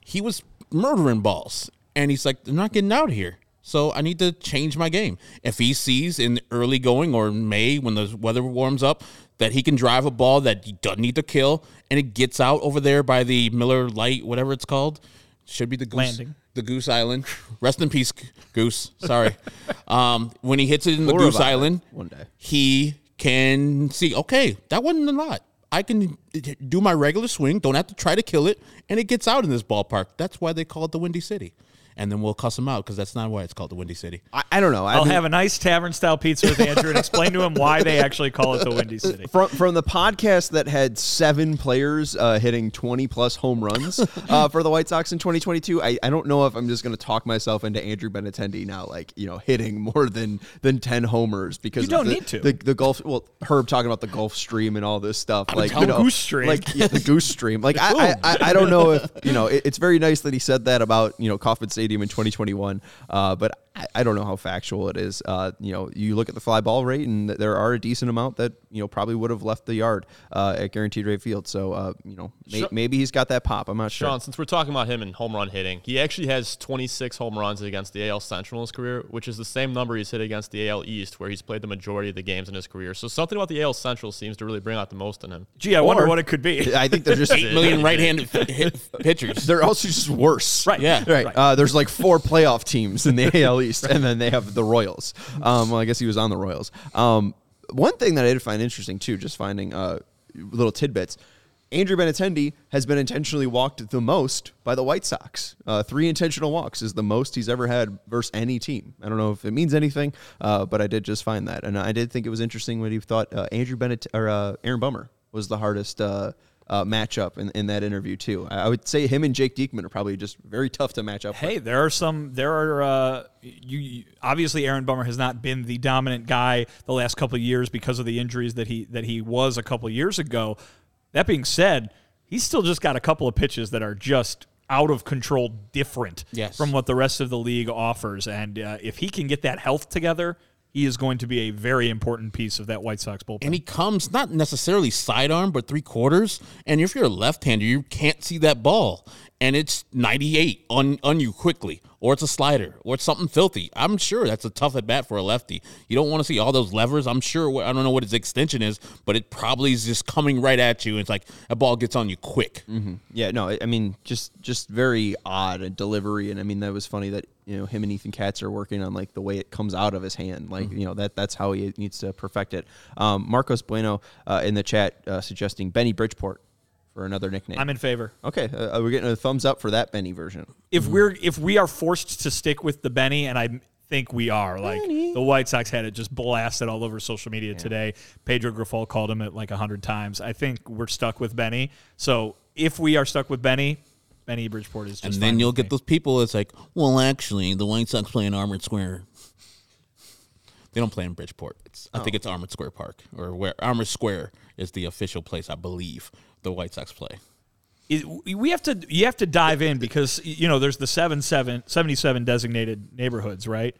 he was murdering balls, and he's like, "They're not getting out of here." So I need to change my game. If he sees in early going or May when the weather warms up that he can drive a ball that he doesn't need to kill and it gets out over there by the Miller Lite, whatever it's called, should be the goose, Landing. the Goose Island. Rest in peace, Goose. Sorry. um, when he hits it in the Or Goose Island, one day. he can see, okay, that wasn't a lot. I can do my regular swing, don't have to try to kill it, and it gets out in this ballpark. That's why they call it the Windy City. And then we'll cuss him out because that's not why it's called the Windy City. I, I don't know. I I'll mean- have a nice tavern style pizza with Andrew and explain to him why they actually call it the Windy City. from from the podcast that had seven players uh, hitting 20 plus home runs uh, for the White Sox in 2022, I, I don't know if I'm just going to talk myself into Andrew Benintendi now, like you know, hitting more than than 10 homers because You don't the, need to. The, the Gulf, well, Herb talking about the Gulf Stream and all this stuff, like tell you know, Goose Stream. like yeah, the Goose Stream. Like I, I, I, I don't know if you know, it, it's very nice that he said that about you know Kauffman Stadium in 2021, uh, but. I, I don't know how factual it is. Uh, you know, you look at the fly ball rate, and there are a decent amount that you know probably would have left the yard uh, at guaranteed rate field. So uh, you know, may, Sure. maybe he's got that pop. I'm not sure. Sean, since we're talking about him and home run hitting, he actually has 26 home runs against the AL Central in his career, which is the same number he's hit against the AL East, where he's played the majority of the games in his career. So something about the AL Central seems to really bring out the most in him. Gee, I wonder what it could be. I think they're just Eight million right-handed pitchers. they're also just worse. Right. Yeah. Right. Uh, there's like four playoff teams in the AL And then they have the Royals. Um, well, I guess he was on the Royals. Um, one thing that I did find interesting too, just finding uh, little tidbits. Andrew Benintendi has been intentionally walked the most by the White Sox. Uh, three intentional walks is the most he's ever had versus any team. I don't know if it means anything, uh, but I did just find that, and I did think it was interesting when he thought uh, Andrew Bennett or uh, Aaron Bummer was the hardest uh, matchup in, in that interview too. I would say him and Jake Diekman are probably just very tough to match up. with. Hey, there are some. There are uh, you, you. Obviously, Aaron Bummer has not been the dominant guy the last couple of years because of the injuries that he that he was a couple of years ago. That being said, he's still just got a couple of pitches that are just out of control, different Yes. from what the rest of the league offers. And uh, if he can get that health together, he is going to be a very important piece of that White Sox bullpen. and he comes not necessarily sidearm, but three quarters. And if you're a left-hander, you can't see that ball. And it's 98 on on you quickly, or it's a slider, or it's something filthy. I'm sure that's a tough at bat for a lefty. You don't want to see all those levers. I'm sure I don't know what his extension is, but it probably is just coming right at you. It's like a ball gets on you quick. Yeah, no, I- mean, just just very odd a delivery, and I mean that was funny that you know him and Ethan Katz are working on like the way it comes out of his hand, like you know that that's how he needs to perfect it. Um, Marcos Bueno uh, in the chat uh, suggesting Benny Bridgeport for another nickname. I'm in favor. okay, uh, we're getting a thumbs up for that Benny version. If we're if we are forced to stick with the Benny, and I think we are, like the White Sox had it just blasted all over social media today. Pedro Grifol called him it like a hundred times. I think we're stuck with Benny. So if we are stuck with Benny, Benny Bridgeport is just. And fine then you'll with get me. those people. It's like, well, actually, the White Sox play in Armour Square. They don't play in Bridgeport. It's I think it's Armour Square Park or where Armour Square is the official place I believe the White Sox play. It- we have to you have to dive in because you know there's the 7 7 77 designated neighborhoods right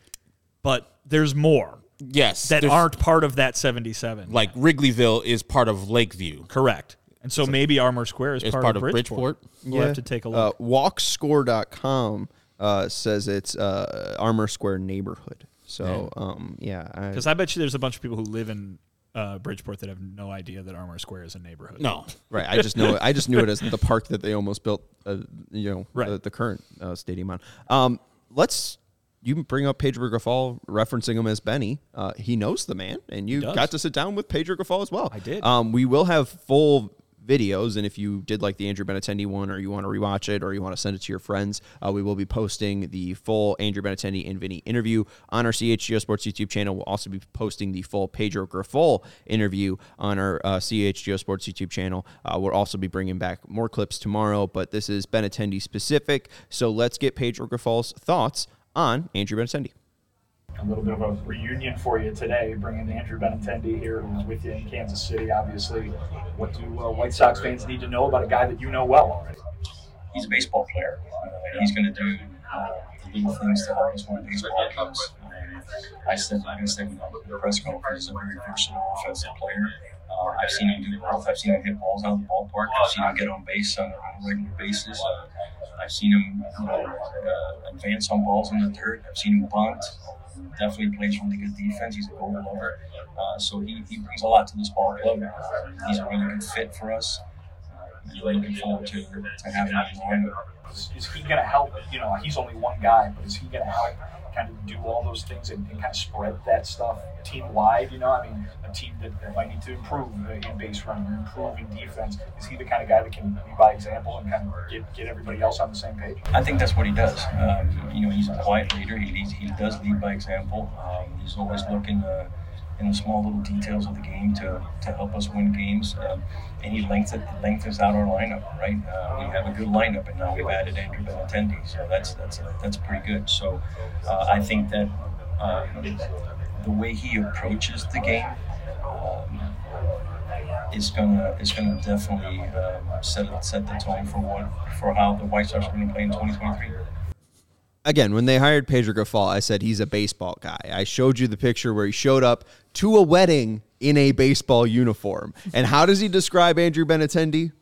but there's more Yes, that aren't part of that 77 like Wrigleyville is part of Lakeview. correct and so, maybe Armour Square is Is part, part of of bridgeport, Bridgeport? we'll have to take a look Uh, walkscore.com uh, says it's uh, Armour Square neighborhood. So um, yeah, I, because i bet you there's a bunch of people who live in uh, bridgeport that have no idea that Armour Square is a neighborhood No, Right. I just know. I just knew it as the park that they almost built. Uh, you know, Right. the, the current uh, stadium on. Um, let's. You bring up Pedro Grifol, referencing him as Benny. Uh, he knows the man, and you got to sit down with Pedro Grifol as well. I did. Um, we will have full videos, and if you did like the Andrew Benintendi one, or you want to rewatch it, or you want to send it to your friends, uh, we will be posting the full Andrew Benintendi and Vinnie interview on our CHGO Sports YouTube channel. We'll also be posting the full Pedro Grifol interview on our uh, CHGO Sports YouTube channel. Uh, we'll also be bringing back more clips tomorrow, but this is Benintendi specific. So let's get Pedro Grifol's thoughts on Andrew Benintendi. A little bit of a reunion for you today, bringing Andrew Benintendi here, who's with you in Kansas City. Obviously, what do uh, White Sox fans need to know about a guy that you know well already? he's a baseball player. Uh, he's going to do uh, the little things to help us win baseball games. I said, like I said in the press conference, he's a very versatile offensive player. Uh, I've seen him do both. I've seen him hit balls out of the ballpark. I've seen him get on base on, a regular basis. Uh, I've seen him uh, advance on balls in the dirt. I've seen him bunt. Definitely plays really good defense. He's a goal lover. Uh, so he, he brings a lot to this ball club. He's a really good fit for us. We're looking forward to, to having him lineup. Is, is he going to help? You know, he's only one guy, but is he going to help kind of do all those things and, and kind of spread that stuff team wide? You know, I mean, a team that, that might need to improve in base running, improve in defense. Is he the kind of guy that can lead by example and kind of get, get everybody else on the same page? I think that's what he does. Um, you know, he's a quiet leader. He leads, he does lead by example. Um, he's always looking uh, in the small little details of the game to, to help us win games. Um, and he lengthens, lengthens out our lineup, right? Uh, we have a good lineup, and now we've added Andrew Benintendi, so that's that's that's pretty good. So uh, I think that um, the way he approaches the game. Um, is gonna is gonna definitely um, set set the tone for what for how the White Sox are going to play in 2023. Again, when they hired Pedro Grifol, I said he's a baseball guy. I showed you the picture where he showed up to a wedding in a baseball uniform. And how does he describe Andrew Benintendi?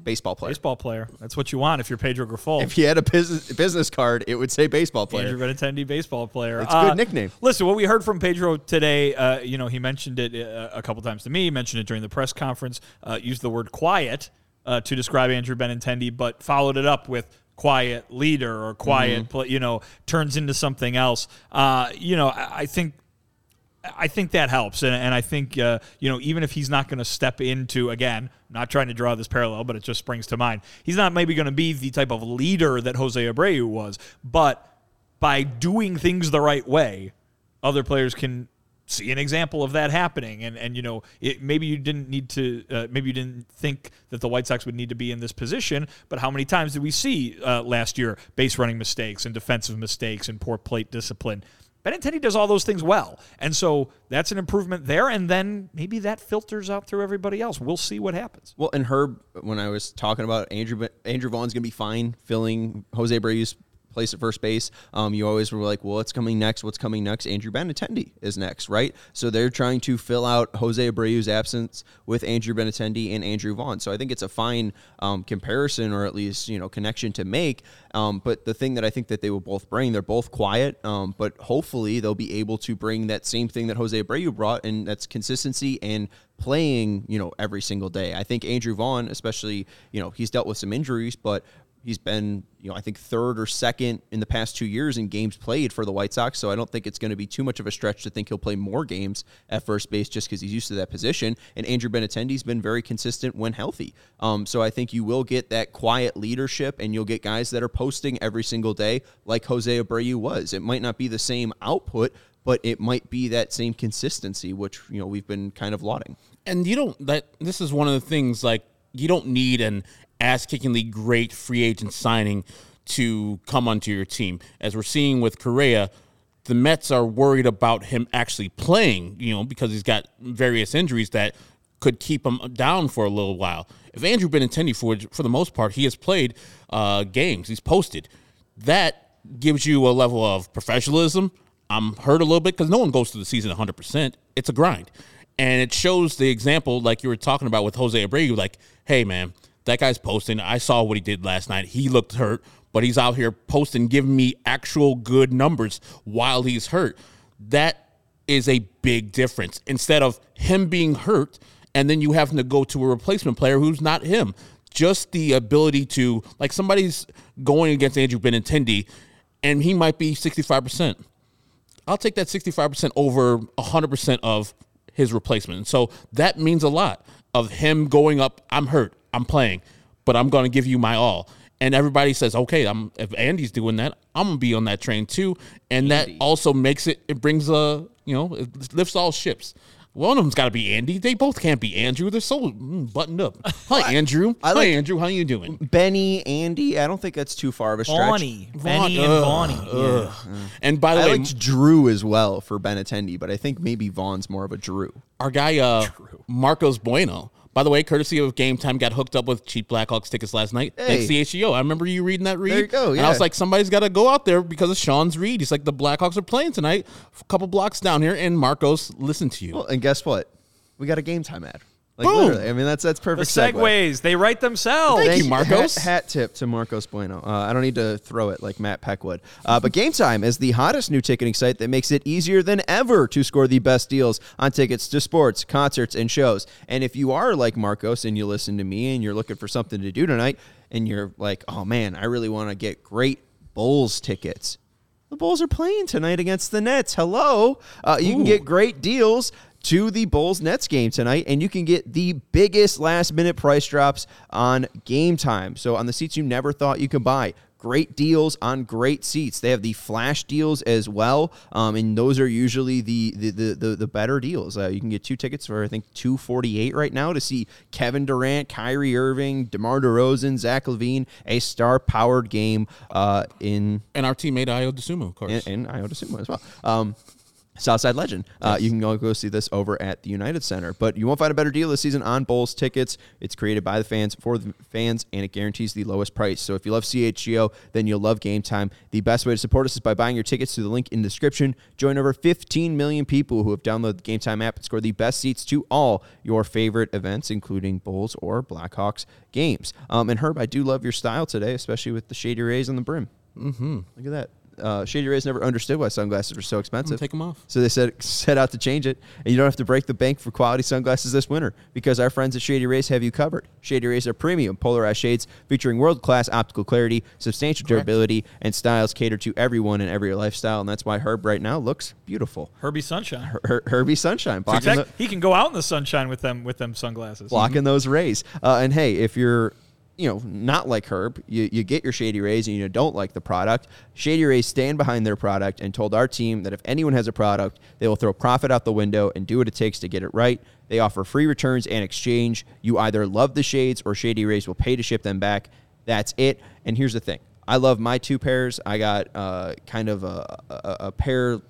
Baseball player. baseball player that's what you want if you're pedro Grifol If he had a business business card, it would say baseball player. Andrew Benintendi, baseball player. It's a good nickname. Listen, what we heard from Pedro today, uh, you know, he mentioned it uh, a couple times to me. He mentioned it during the press conference. Uh, used the word quiet uh, to describe Andrew Benintendi, but followed it up with quiet leader or quiet, Mm-hmm. you know, turns into something else. Uh, you know, I, I think I think that helps, and, and I think uh, you know even if he's not going to step into again, not trying to draw this parallel, but it just springs to mind. He's not maybe going to be the type of leader that Jose Abreu was, but by doing things the right way, other players can see an example of that happening. And and you know it, maybe you didn't need to, uh, maybe you didn't think that the White Sox would need to be in this position, but how many times did we see uh, last year base running mistakes and defensive mistakes and poor plate discipline? Benintendi does all those things well. And so that's an improvement there. And then maybe that filters out through everybody else. We'll see what happens. Well, and Herb, when I was talking about Andrew, Andrew Vaughn's going to be fine filling Jose Abreu's place at first base. Um, you always were like, well, what's coming next? What's coming next? Andrew Benintendi is next, right? So they're trying to fill out Jose Abreu's absence with Andrew Benintendi and Andrew Vaughn. So I think it's a fine um, comparison or at least you know connection to make. Um, but the thing that I think that they will both bring, they're both quiet, um, but hopefully they'll be able to bring that same thing that Jose Abreu brought, and that's consistency and playing, you know, every single day. I think Andrew Vaughn, especially, you know, he's dealt with some injuries, but he's been, you know, I think third or second in the past two years in games played for the White Sox. So I don't think it's going to be too much of a stretch to think he'll play more games at first base just because he's used to that position. And Andrew Benintendi's been very consistent when healthy. Um, so I think you will get that quiet leadership and you'll get guys that are posting every single day like Jose Abreu was. It might not be the same output, but it might be that same consistency, which you know we've been kind of lauding. And you don't that this is one of the things like you don't need an ass kickingly great free agent signing to come onto your team. As we're seeing with Correa, the Mets are worried about him actually playing, you know, because he's got various injuries that could keep him down for a little while. If Andrew Benintendi, for for the most part, he has played uh, games, he's posted. That gives you a level of professionalism. I'm hurt a little bit because no one goes through the season 100%. It's a grind. And it shows the example, like you were talking about with Jose Abreu, like, hey, man, that guy's posting. I saw what he did last night. He looked hurt, but he's out here posting, giving me actual good numbers while he's hurt. That is a big difference. Instead of him being hurt and then you having to go to a replacement player who's not him. Just the ability to, like, somebody's going against Andrew Benintendi and he might be 65%. I'll take that 65% over 100% of his replacement. So that means a lot of him going up. I'm hurt. I'm playing, but I'm going to give you my all. And everybody says, okay, I'm if Andy's doing that, I'm gonna be on that train too. And Andy. that also makes it. It brings a you know it lifts all ships. One of them's got to be Andy. They both can't be Andrew. They're so mm, buttoned up. Hi, Andrew. I like Hi, Andrew. How you doing? Benny, Andy. I don't think that's too far of a stretch. Bonnie, Benny, and Bonnie. Yeah. And by the way I way, liked Drew as well for Benintendi, but I think maybe Vaughn's more of a Drew. Our guy, uh, Marcos Bueno. By the way, courtesy of Game Time, got hooked up with cheap Blackhawks tickets last night. Hey. Thanks to HEO. I remember you reading that read. There you go. Yeah. And I was like, somebody's got to go out there because of Sean's read. He's like, the Blackhawks are playing tonight, a couple blocks down here, and Marcos, listen to you. Well, and guess what? we got a game time ad. Like Boom. literally, I mean that's that's perfect. The segues segue. they write themselves. Thank, Thank you, Marcos. Hat, hat, tip to Marcos Bueno. Uh, I don't need to throw it like Matt Peckwood. Uh, but Game Time is the hottest new ticketing site that makes it easier than ever to score the best deals on tickets to sports, concerts, and shows. And if you are like Marcos and you listen to me and you're looking for something to do tonight, and you're like, oh man, I really want to get great Bulls tickets. The Bulls are playing tonight against the Nets. Hello. Uh, you Ooh. can get great deals to the Bulls Nets game tonight, and you can get the biggest last minute price drops on game time. So, on the seats you never thought you could buy. Great deals on great seats. They have the flash deals as well, um, and those are usually the the the, the, the better deals. Uh, you can get two tickets for I think two forty eight right now to see Kevin Durant, Kyrie Irving, DeMar DeRozan, Zach LaVine, a star powered game uh, in and our teammate Ayo Dosunmu, of course, and, and Ayo Dosunmu as well. Um, Southside Legend. Uh, You can go, go see this over at the United Center. But you won't find a better deal this season on Bulls tickets. It's created by the fans for the fans, and it guarantees the lowest price. So if you love CHGO, then you'll love Game Time. The best way to support us is by buying your tickets through the link in the description. Join over 15 million people who have downloaded the Game Time app and score the best seats to all your favorite events, including Bulls or Blackhawks games. Um, and Herb, I do love your style today, especially with the shady rays on the brim. Mm-hmm. Look at that uh, Shady Rays never understood why sunglasses were so expensive. Take them off. So they said set out to change it, and you don't have to break the bank for quality sunglasses this winter because our friends at Shady Rays have you covered. Shady Rays are premium polarized shades featuring world class optical clarity, substantial Correct. durability, and styles cater to everyone and every lifestyle, and that's why Herb right now looks beautiful. Herbie Sunshine. Her- Her- Herbie Sunshine. Blocking the- he can go out in the sunshine with them with them sunglasses. Blocking mm-hmm. those rays. Uh, and hey, if you're you know, not like Herb, you, you get your Shady Rays and you don't like the product. Shady Rays stand behind their product and told our team that if anyone has a product, they will throw profit out the window and do what it takes to get it right. They offer free returns and exchange. You either love the shades or Shady Rays will pay to ship them back. That's it. And here's the thing I love my two pairs. I got uh, kind of a, a, a pair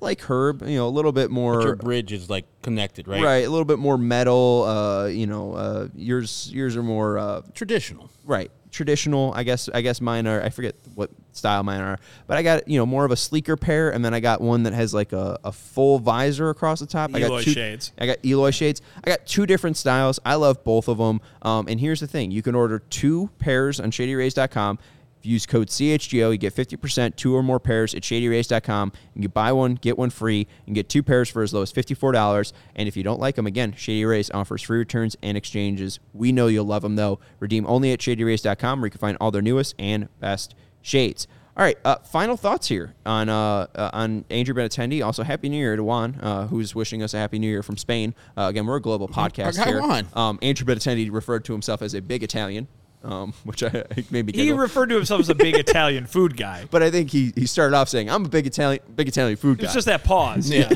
like Herb, you know, a little bit more. But your bridge is like connected, right? Right, a little bit more metal. Uh, you know, uh, yours yours are more uh, traditional. Right, traditional. I guess I guess mine are. I forget what style mine are, but I got you know more of a sleeker pair, and then I got one that has like a, a full visor across the top. I got Eloy two, shades. I got Eloy shades. I got two different styles. I love both of them. Um, and here's the thing: you can order two pairs on ShadyRays.com. If you use code CHGO, you get 50%, two or more pairs at ShadyRays.com. You can buy one, get one free. and get two pairs for as low as $54. And if you don't like them, again, Shady Rays offers free returns and exchanges. We know you'll love them, though. Redeem only at ShadyRays.com where you can find all their newest and best shades. All right, uh, final thoughts here on uh, uh, on Andrew Benintendi. Also, Happy New Year to Juan, uh, who's wishing us a Happy New Year from Spain. Uh, again, we're a global podcast guy here. Juan. Um, Andrew Benintendi referred to himself as a big Italian, um, which I, I made me He referred to himself as a big Italian food guy. but I think he, he started off saying, "I'm a big Italian big Italian food guy." It's just that pause. Yeah.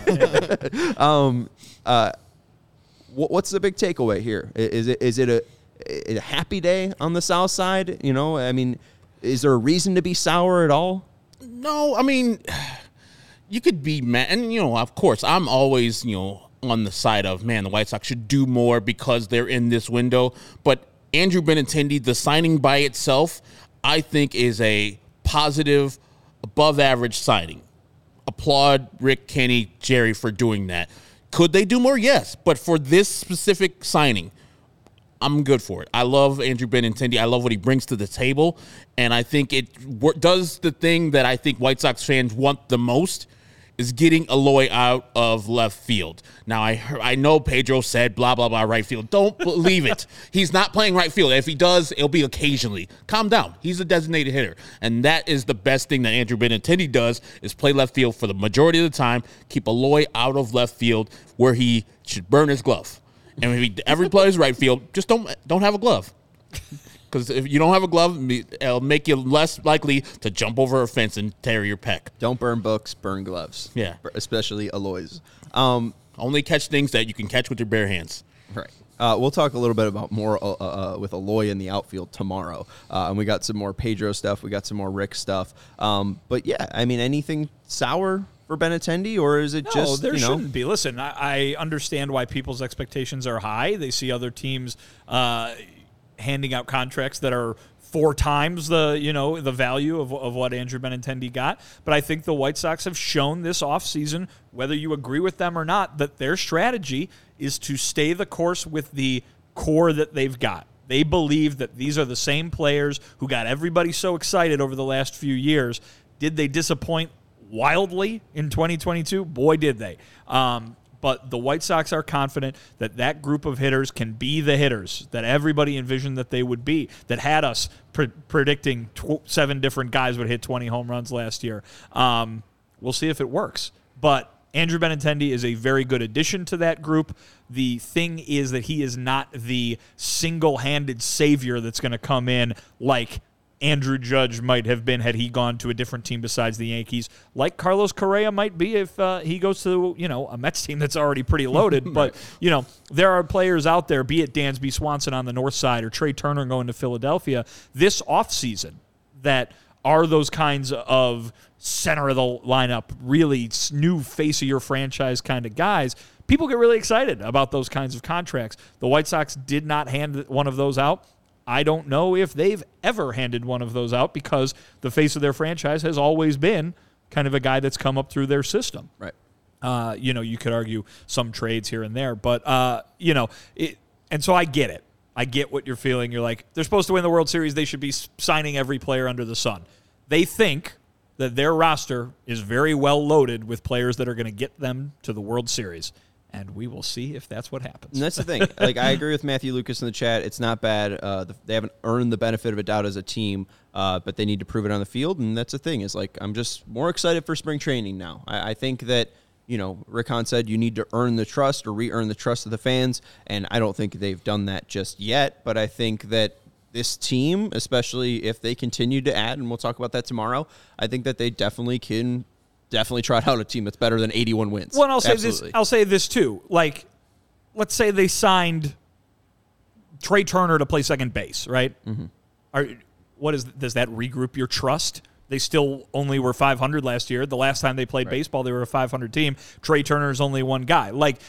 What- what's the big takeaway here? Is it is it a, a happy day on the South Side? You know, I mean, is there a reason to be sour at all? No, I mean, you could be mad, and you know, of course, I'm always you know on the side of man, the White Sox should do more because they're in this window. But Andrew Benintendi, the signing by itself, I think is a positive, above average signing. Applaud Rick, Kenny, Jerry for doing that. Could they do more? Yes, but for this specific signing, I'm good for it. I love Andrew Benintendi. I love what he brings to the table, and I think it does the thing that I think White Sox fans want the most is getting Eloy out of left field. Now I heard, I know Pedro said blah blah blah right field. Don't believe it. He's not playing right field. If he does, it'll be occasionally. Calm down. He's a designated hitter, and that is the best thing that Andrew Benintendi does is play left field for the majority of the time. Keep Eloy out of left field where he should burn his glove. And if he ever plays right field, just don't don't have a glove. Because if you don't have a glove, it'll make you less likely to jump over a fence and tear your pec. Don't burn books, burn gloves. Yeah. especially Eloy's. Um, Only catch things that you can catch with your bare hands. Right. Uh, we'll talk a little bit about more uh, uh, with Eloy in the outfield tomorrow, uh, and we got some more Pedro stuff. We got some more Rick stuff. Um, but yeah, I mean, anything sour for Benintendi, or is it No, just there you know? shouldn't be. Listen, I, I understand why people's expectations are high. They see other teams uh, handing out contracts that are four times the you know the value of, of what Andrew Benintendi got. But I think the White Sox have shown this offseason, whether you agree with them or not, that their strategy is to stay the course with the core that they've got. They believe that these are the same players who got everybody so excited over the last few years. Did they disappoint wildly in 2022? Boy, did they. Um, but the White Sox are confident that that group of hitters can be the hitters that everybody envisioned that they would be, that had us pre- predicting tw- seven different guys would hit 20 home runs last year. Um, we'll see if it works. But Andrew Benintendi is a very good addition to that group. The thing is that he is not the single handed savior that's going to come in like Andrew Judge might have been had he gone to a different team besides the Yankees, like Carlos Correa might be if uh, he goes to you know a Mets team that's already pretty loaded. But you know there are players out there, be it Dansby Swanson on the north side or Trea Turner going to Philadelphia this offseason that are those kinds of center of the lineup, really new face of your franchise kind of guys. People get really excited about those kinds of contracts. The White Sox did not hand one of those out. I don't know if they've ever handed one of those out because the face of their franchise has always been kind of a guy that's come up through their system. Right. Uh, you know, you could argue some trades here and there, but uh, you know, it, and so I get it. I get what you're feeling. You're like, they're supposed to win the World Series. They should be signing every player under the sun. They think that their roster is very well loaded with players that are going to get them to the World Series, and we will see if that's what happens. And that's the thing. like I agree with Matthew Lucas in the chat. It's not bad. Uh, the, they haven't earned the benefit of a doubt as a team, uh, but they need to prove it on the field. And that's the thing. Is like I'm just more excited for spring training now. I, I think that you know Rick Hahn said you need to earn the trust or re-earn the trust of the fans, and I don't think they've done that just yet. But I think that this team, especially if they continue to add, and we'll talk about that tomorrow, I think that they definitely can. Definitely trot out a team that's better than 81 wins. Well, I'll say Absolutely. this. I'll say this too. Like, let's say they signed Trea Turner to play second base, right? Mm-hmm. Are what is does that regroup your trust? They still only were 500 last year. The last time they played baseball, they were a 500 team. Trea Turner is only one guy. Like,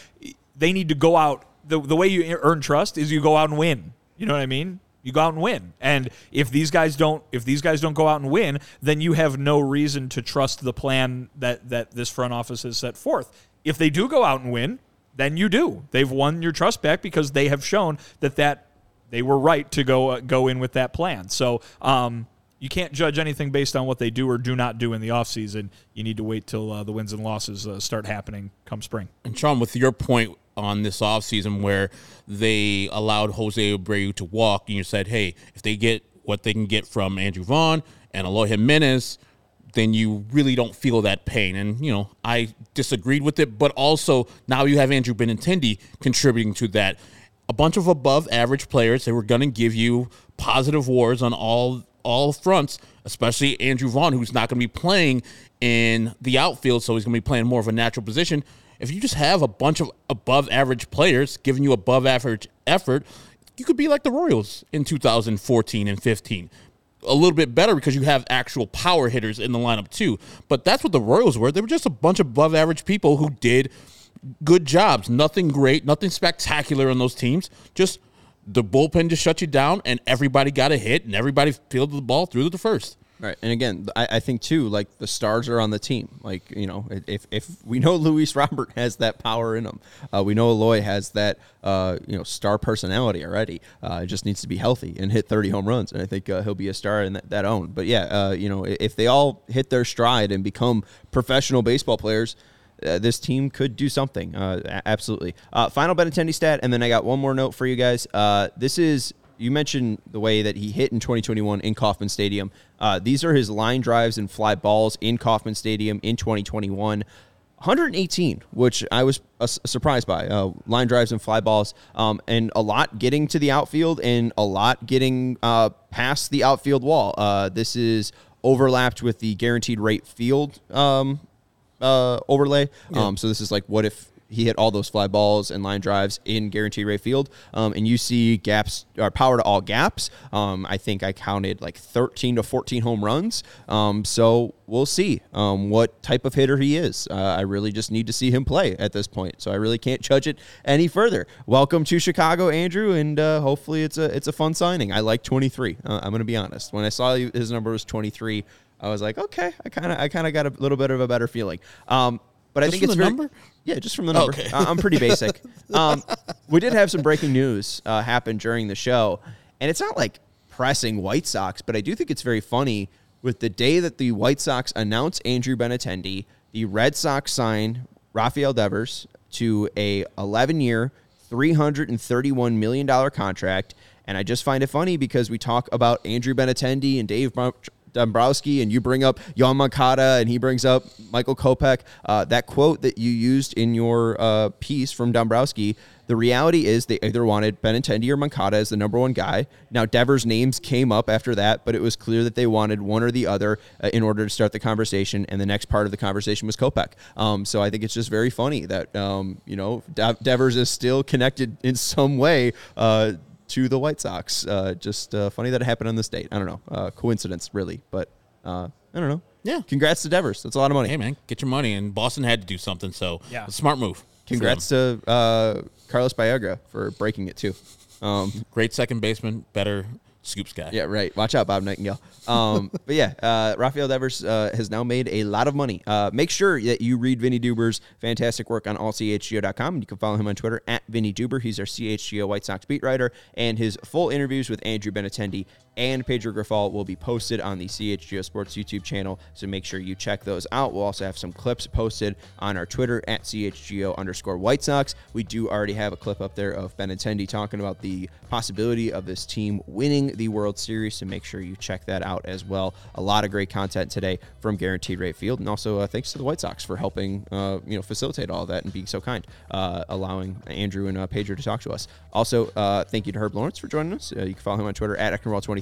they need to go out. The, the way you earn trust is you go out and win. You know what I mean? You go out and win. And if these guys don't if these guys don't go out and win, then you have no reason to trust the plan that that this front office has set forth. If they do go out and win, then you do. They've won your trust back because they have shown that that they were right to go uh, go in with that plan. So, um, you can't judge anything based on what they do or do not do in the offseason. You need to wait till uh, the wins and losses uh, start happening come spring. And Sean, with your point on this offseason where they allowed Jose Abreu to walk, and you said, hey, if they get what they can get from Andrew Vaughn and Eloy Jimenez, then you really don't feel that pain. And, you know, I disagreed with it, but also now you have Andrew Benintendi contributing to that. A bunch of above average players that were going to give you positive wars on all all fronts, especially Andrew Vaughn, who's not going to be playing in the outfield, so he's going to be playing more of a natural position. If you just have a bunch of above average players giving you above average effort, you could be like the Royals in 2014 and 15. A little bit better because you have actual power hitters in the lineup too. But that's what the Royals were. They were just a bunch of above average people who did good jobs. Nothing great, nothing spectacular on those teams. Just the bullpen just shut you down, and everybody got a hit, and everybody fielded the ball through to the first. Right, and again, I, I, think too, like the stars are on the team. Like you know, if, if we know Luis Robert has that power in him, uh, we know Eloy has that uh, you know star personality already. Uh, just needs to be healthy and hit 30 home runs, and I think uh, he'll be a star in that, that own. But yeah, uh, you know, if they all hit their stride and become professional baseball players, uh, this team could do something. Absolutely. Final Benintendi stat, and then I got one more note for you guys. This is you mentioned the way that he hit in 2021 in Kauffman Stadium. Uh, these are his line drives and fly balls in Kauffman Stadium in 2021. 118, which I was uh, surprised by. Uh, line drives and fly balls, um, and a lot getting to the outfield and a lot getting uh, past the outfield wall. Uh, this is overlapped with the guaranteed rate field um, uh, overlay. Yeah. Um, so this is like what if he hit all those fly balls and line drives in guaranteed rate field. Um, and you see gaps or power to all gaps. Um, I think I counted like 13 to 14 home runs. Um, so we'll see um, what type of hitter he is. Uh, I really just need to see him play at this point. So I really can't judge it any further. Welcome to Chicago, Andrew, and uh, hopefully it's a it's a fun signing. I like 23. Uh, I'm going to be honest. When I saw his number was 23. I was like, okay, I kind of, I kind of got a little bit of a better feeling. Um, but just I think it's very, number. Yeah, just from the number. Okay. I'm pretty basic. um, we did have some breaking news uh, happen during the show, and it's not like pressing White Sox, but I do think it's very funny with the day that the White Sox announced Andrew Benintendi, the Red Sox signed Rafael Devers to a 11 year, $331 million contract. And I just find it funny because we talk about Andrew Benintendi and Dave Dombrowski and you bring up Yoan Moncada and he brings up Michael Kopech, uh, that quote that you used in your uh, piece from Dombrowski, the reality is they either wanted Benintendi or Moncada as the number one guy. Now Devers' names came up after that, but it was clear that they wanted one or the other uh, in order to start the conversation. And the next part of the conversation was Kopech. Um, so I think it's just very funny that um, you know De- Devers is still connected in some way uh, to the White Sox. Uh, just uh, funny that it happened on this date. I don't know, uh, coincidence really, but uh, I don't know. Yeah. Congrats to Devers. That's a lot of money. Hey man, get your money. And Boston had to do something, so Yeah. smart move. Congrats to uh, Carlos Baerga for breaking it too. Um, Great second baseman, better scoops guy. yeah, right. Watch out, Bob Nightingale. Um, but yeah, uh, Rafael Devers uh, has now made a lot of money. Uh, make sure that you read Vinnie Duber's fantastic work on allchgo.com. And you can follow him on Twitter at Vinnie Duber. He's our CHGO White Sox beat writer. And his full interviews with Andrew Benintendi and Pedro Grifol will be posted on the CHGO Sports YouTube channel. So make sure you check those out. We'll also have some clips posted on our Twitter at CHGO underscore White Sox. We do already have a clip up there of Benintendi talking about the possibility of this team winning the World Series. So make sure you check that out as well. A lot of great content today from Guaranteed Rate Field, and also uh, thanks to the White Sox for helping uh, you know facilitate all that and being so kind, uh, allowing Andrew and uh, Pedro to talk to us. Also, uh, thank you to Herb Lawrence for joining us. Uh, you can follow him on Twitter at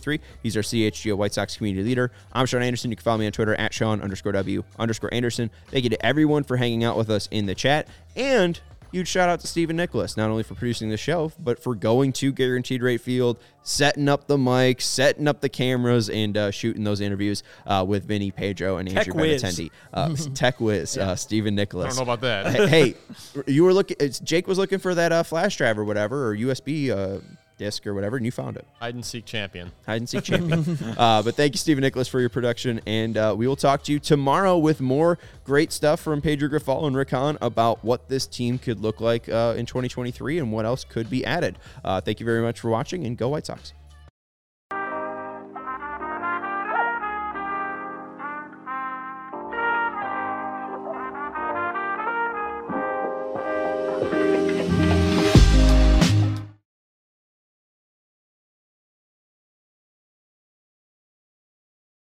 Ecknerwall23. He's our CHGO White Sox community leader. I'm Sean Anderson. You can follow me on Twitter at Sean underscore W underscore Anderson. Thank you to everyone for hanging out with us in the chat and huge shout out to Stephen Nicholas, not only for producing the show, but for going to Guaranteed Rate Field, setting up the mics, setting up the cameras, and uh, shooting those interviews uh, with Vinnie Pedro and Tech Andrew whiz. Benintendi. Uh, tech whiz, uh, Stephen I Nicholas. don't know about that. hey, hey, you were looking. Jake was looking for that uh, flash drive or whatever, or USB uh, disc or whatever, and you found it. Hide and seek champion. Hide and seek champion. uh, but thank you, Stephen Nicholas, for your production. And uh, we will talk to you tomorrow with more great stuff from Pedro Grifol and Rick Hahn about what this team could look like uh, in 2023 and what else could be added. Uh, thank you very much for watching, and go White Sox.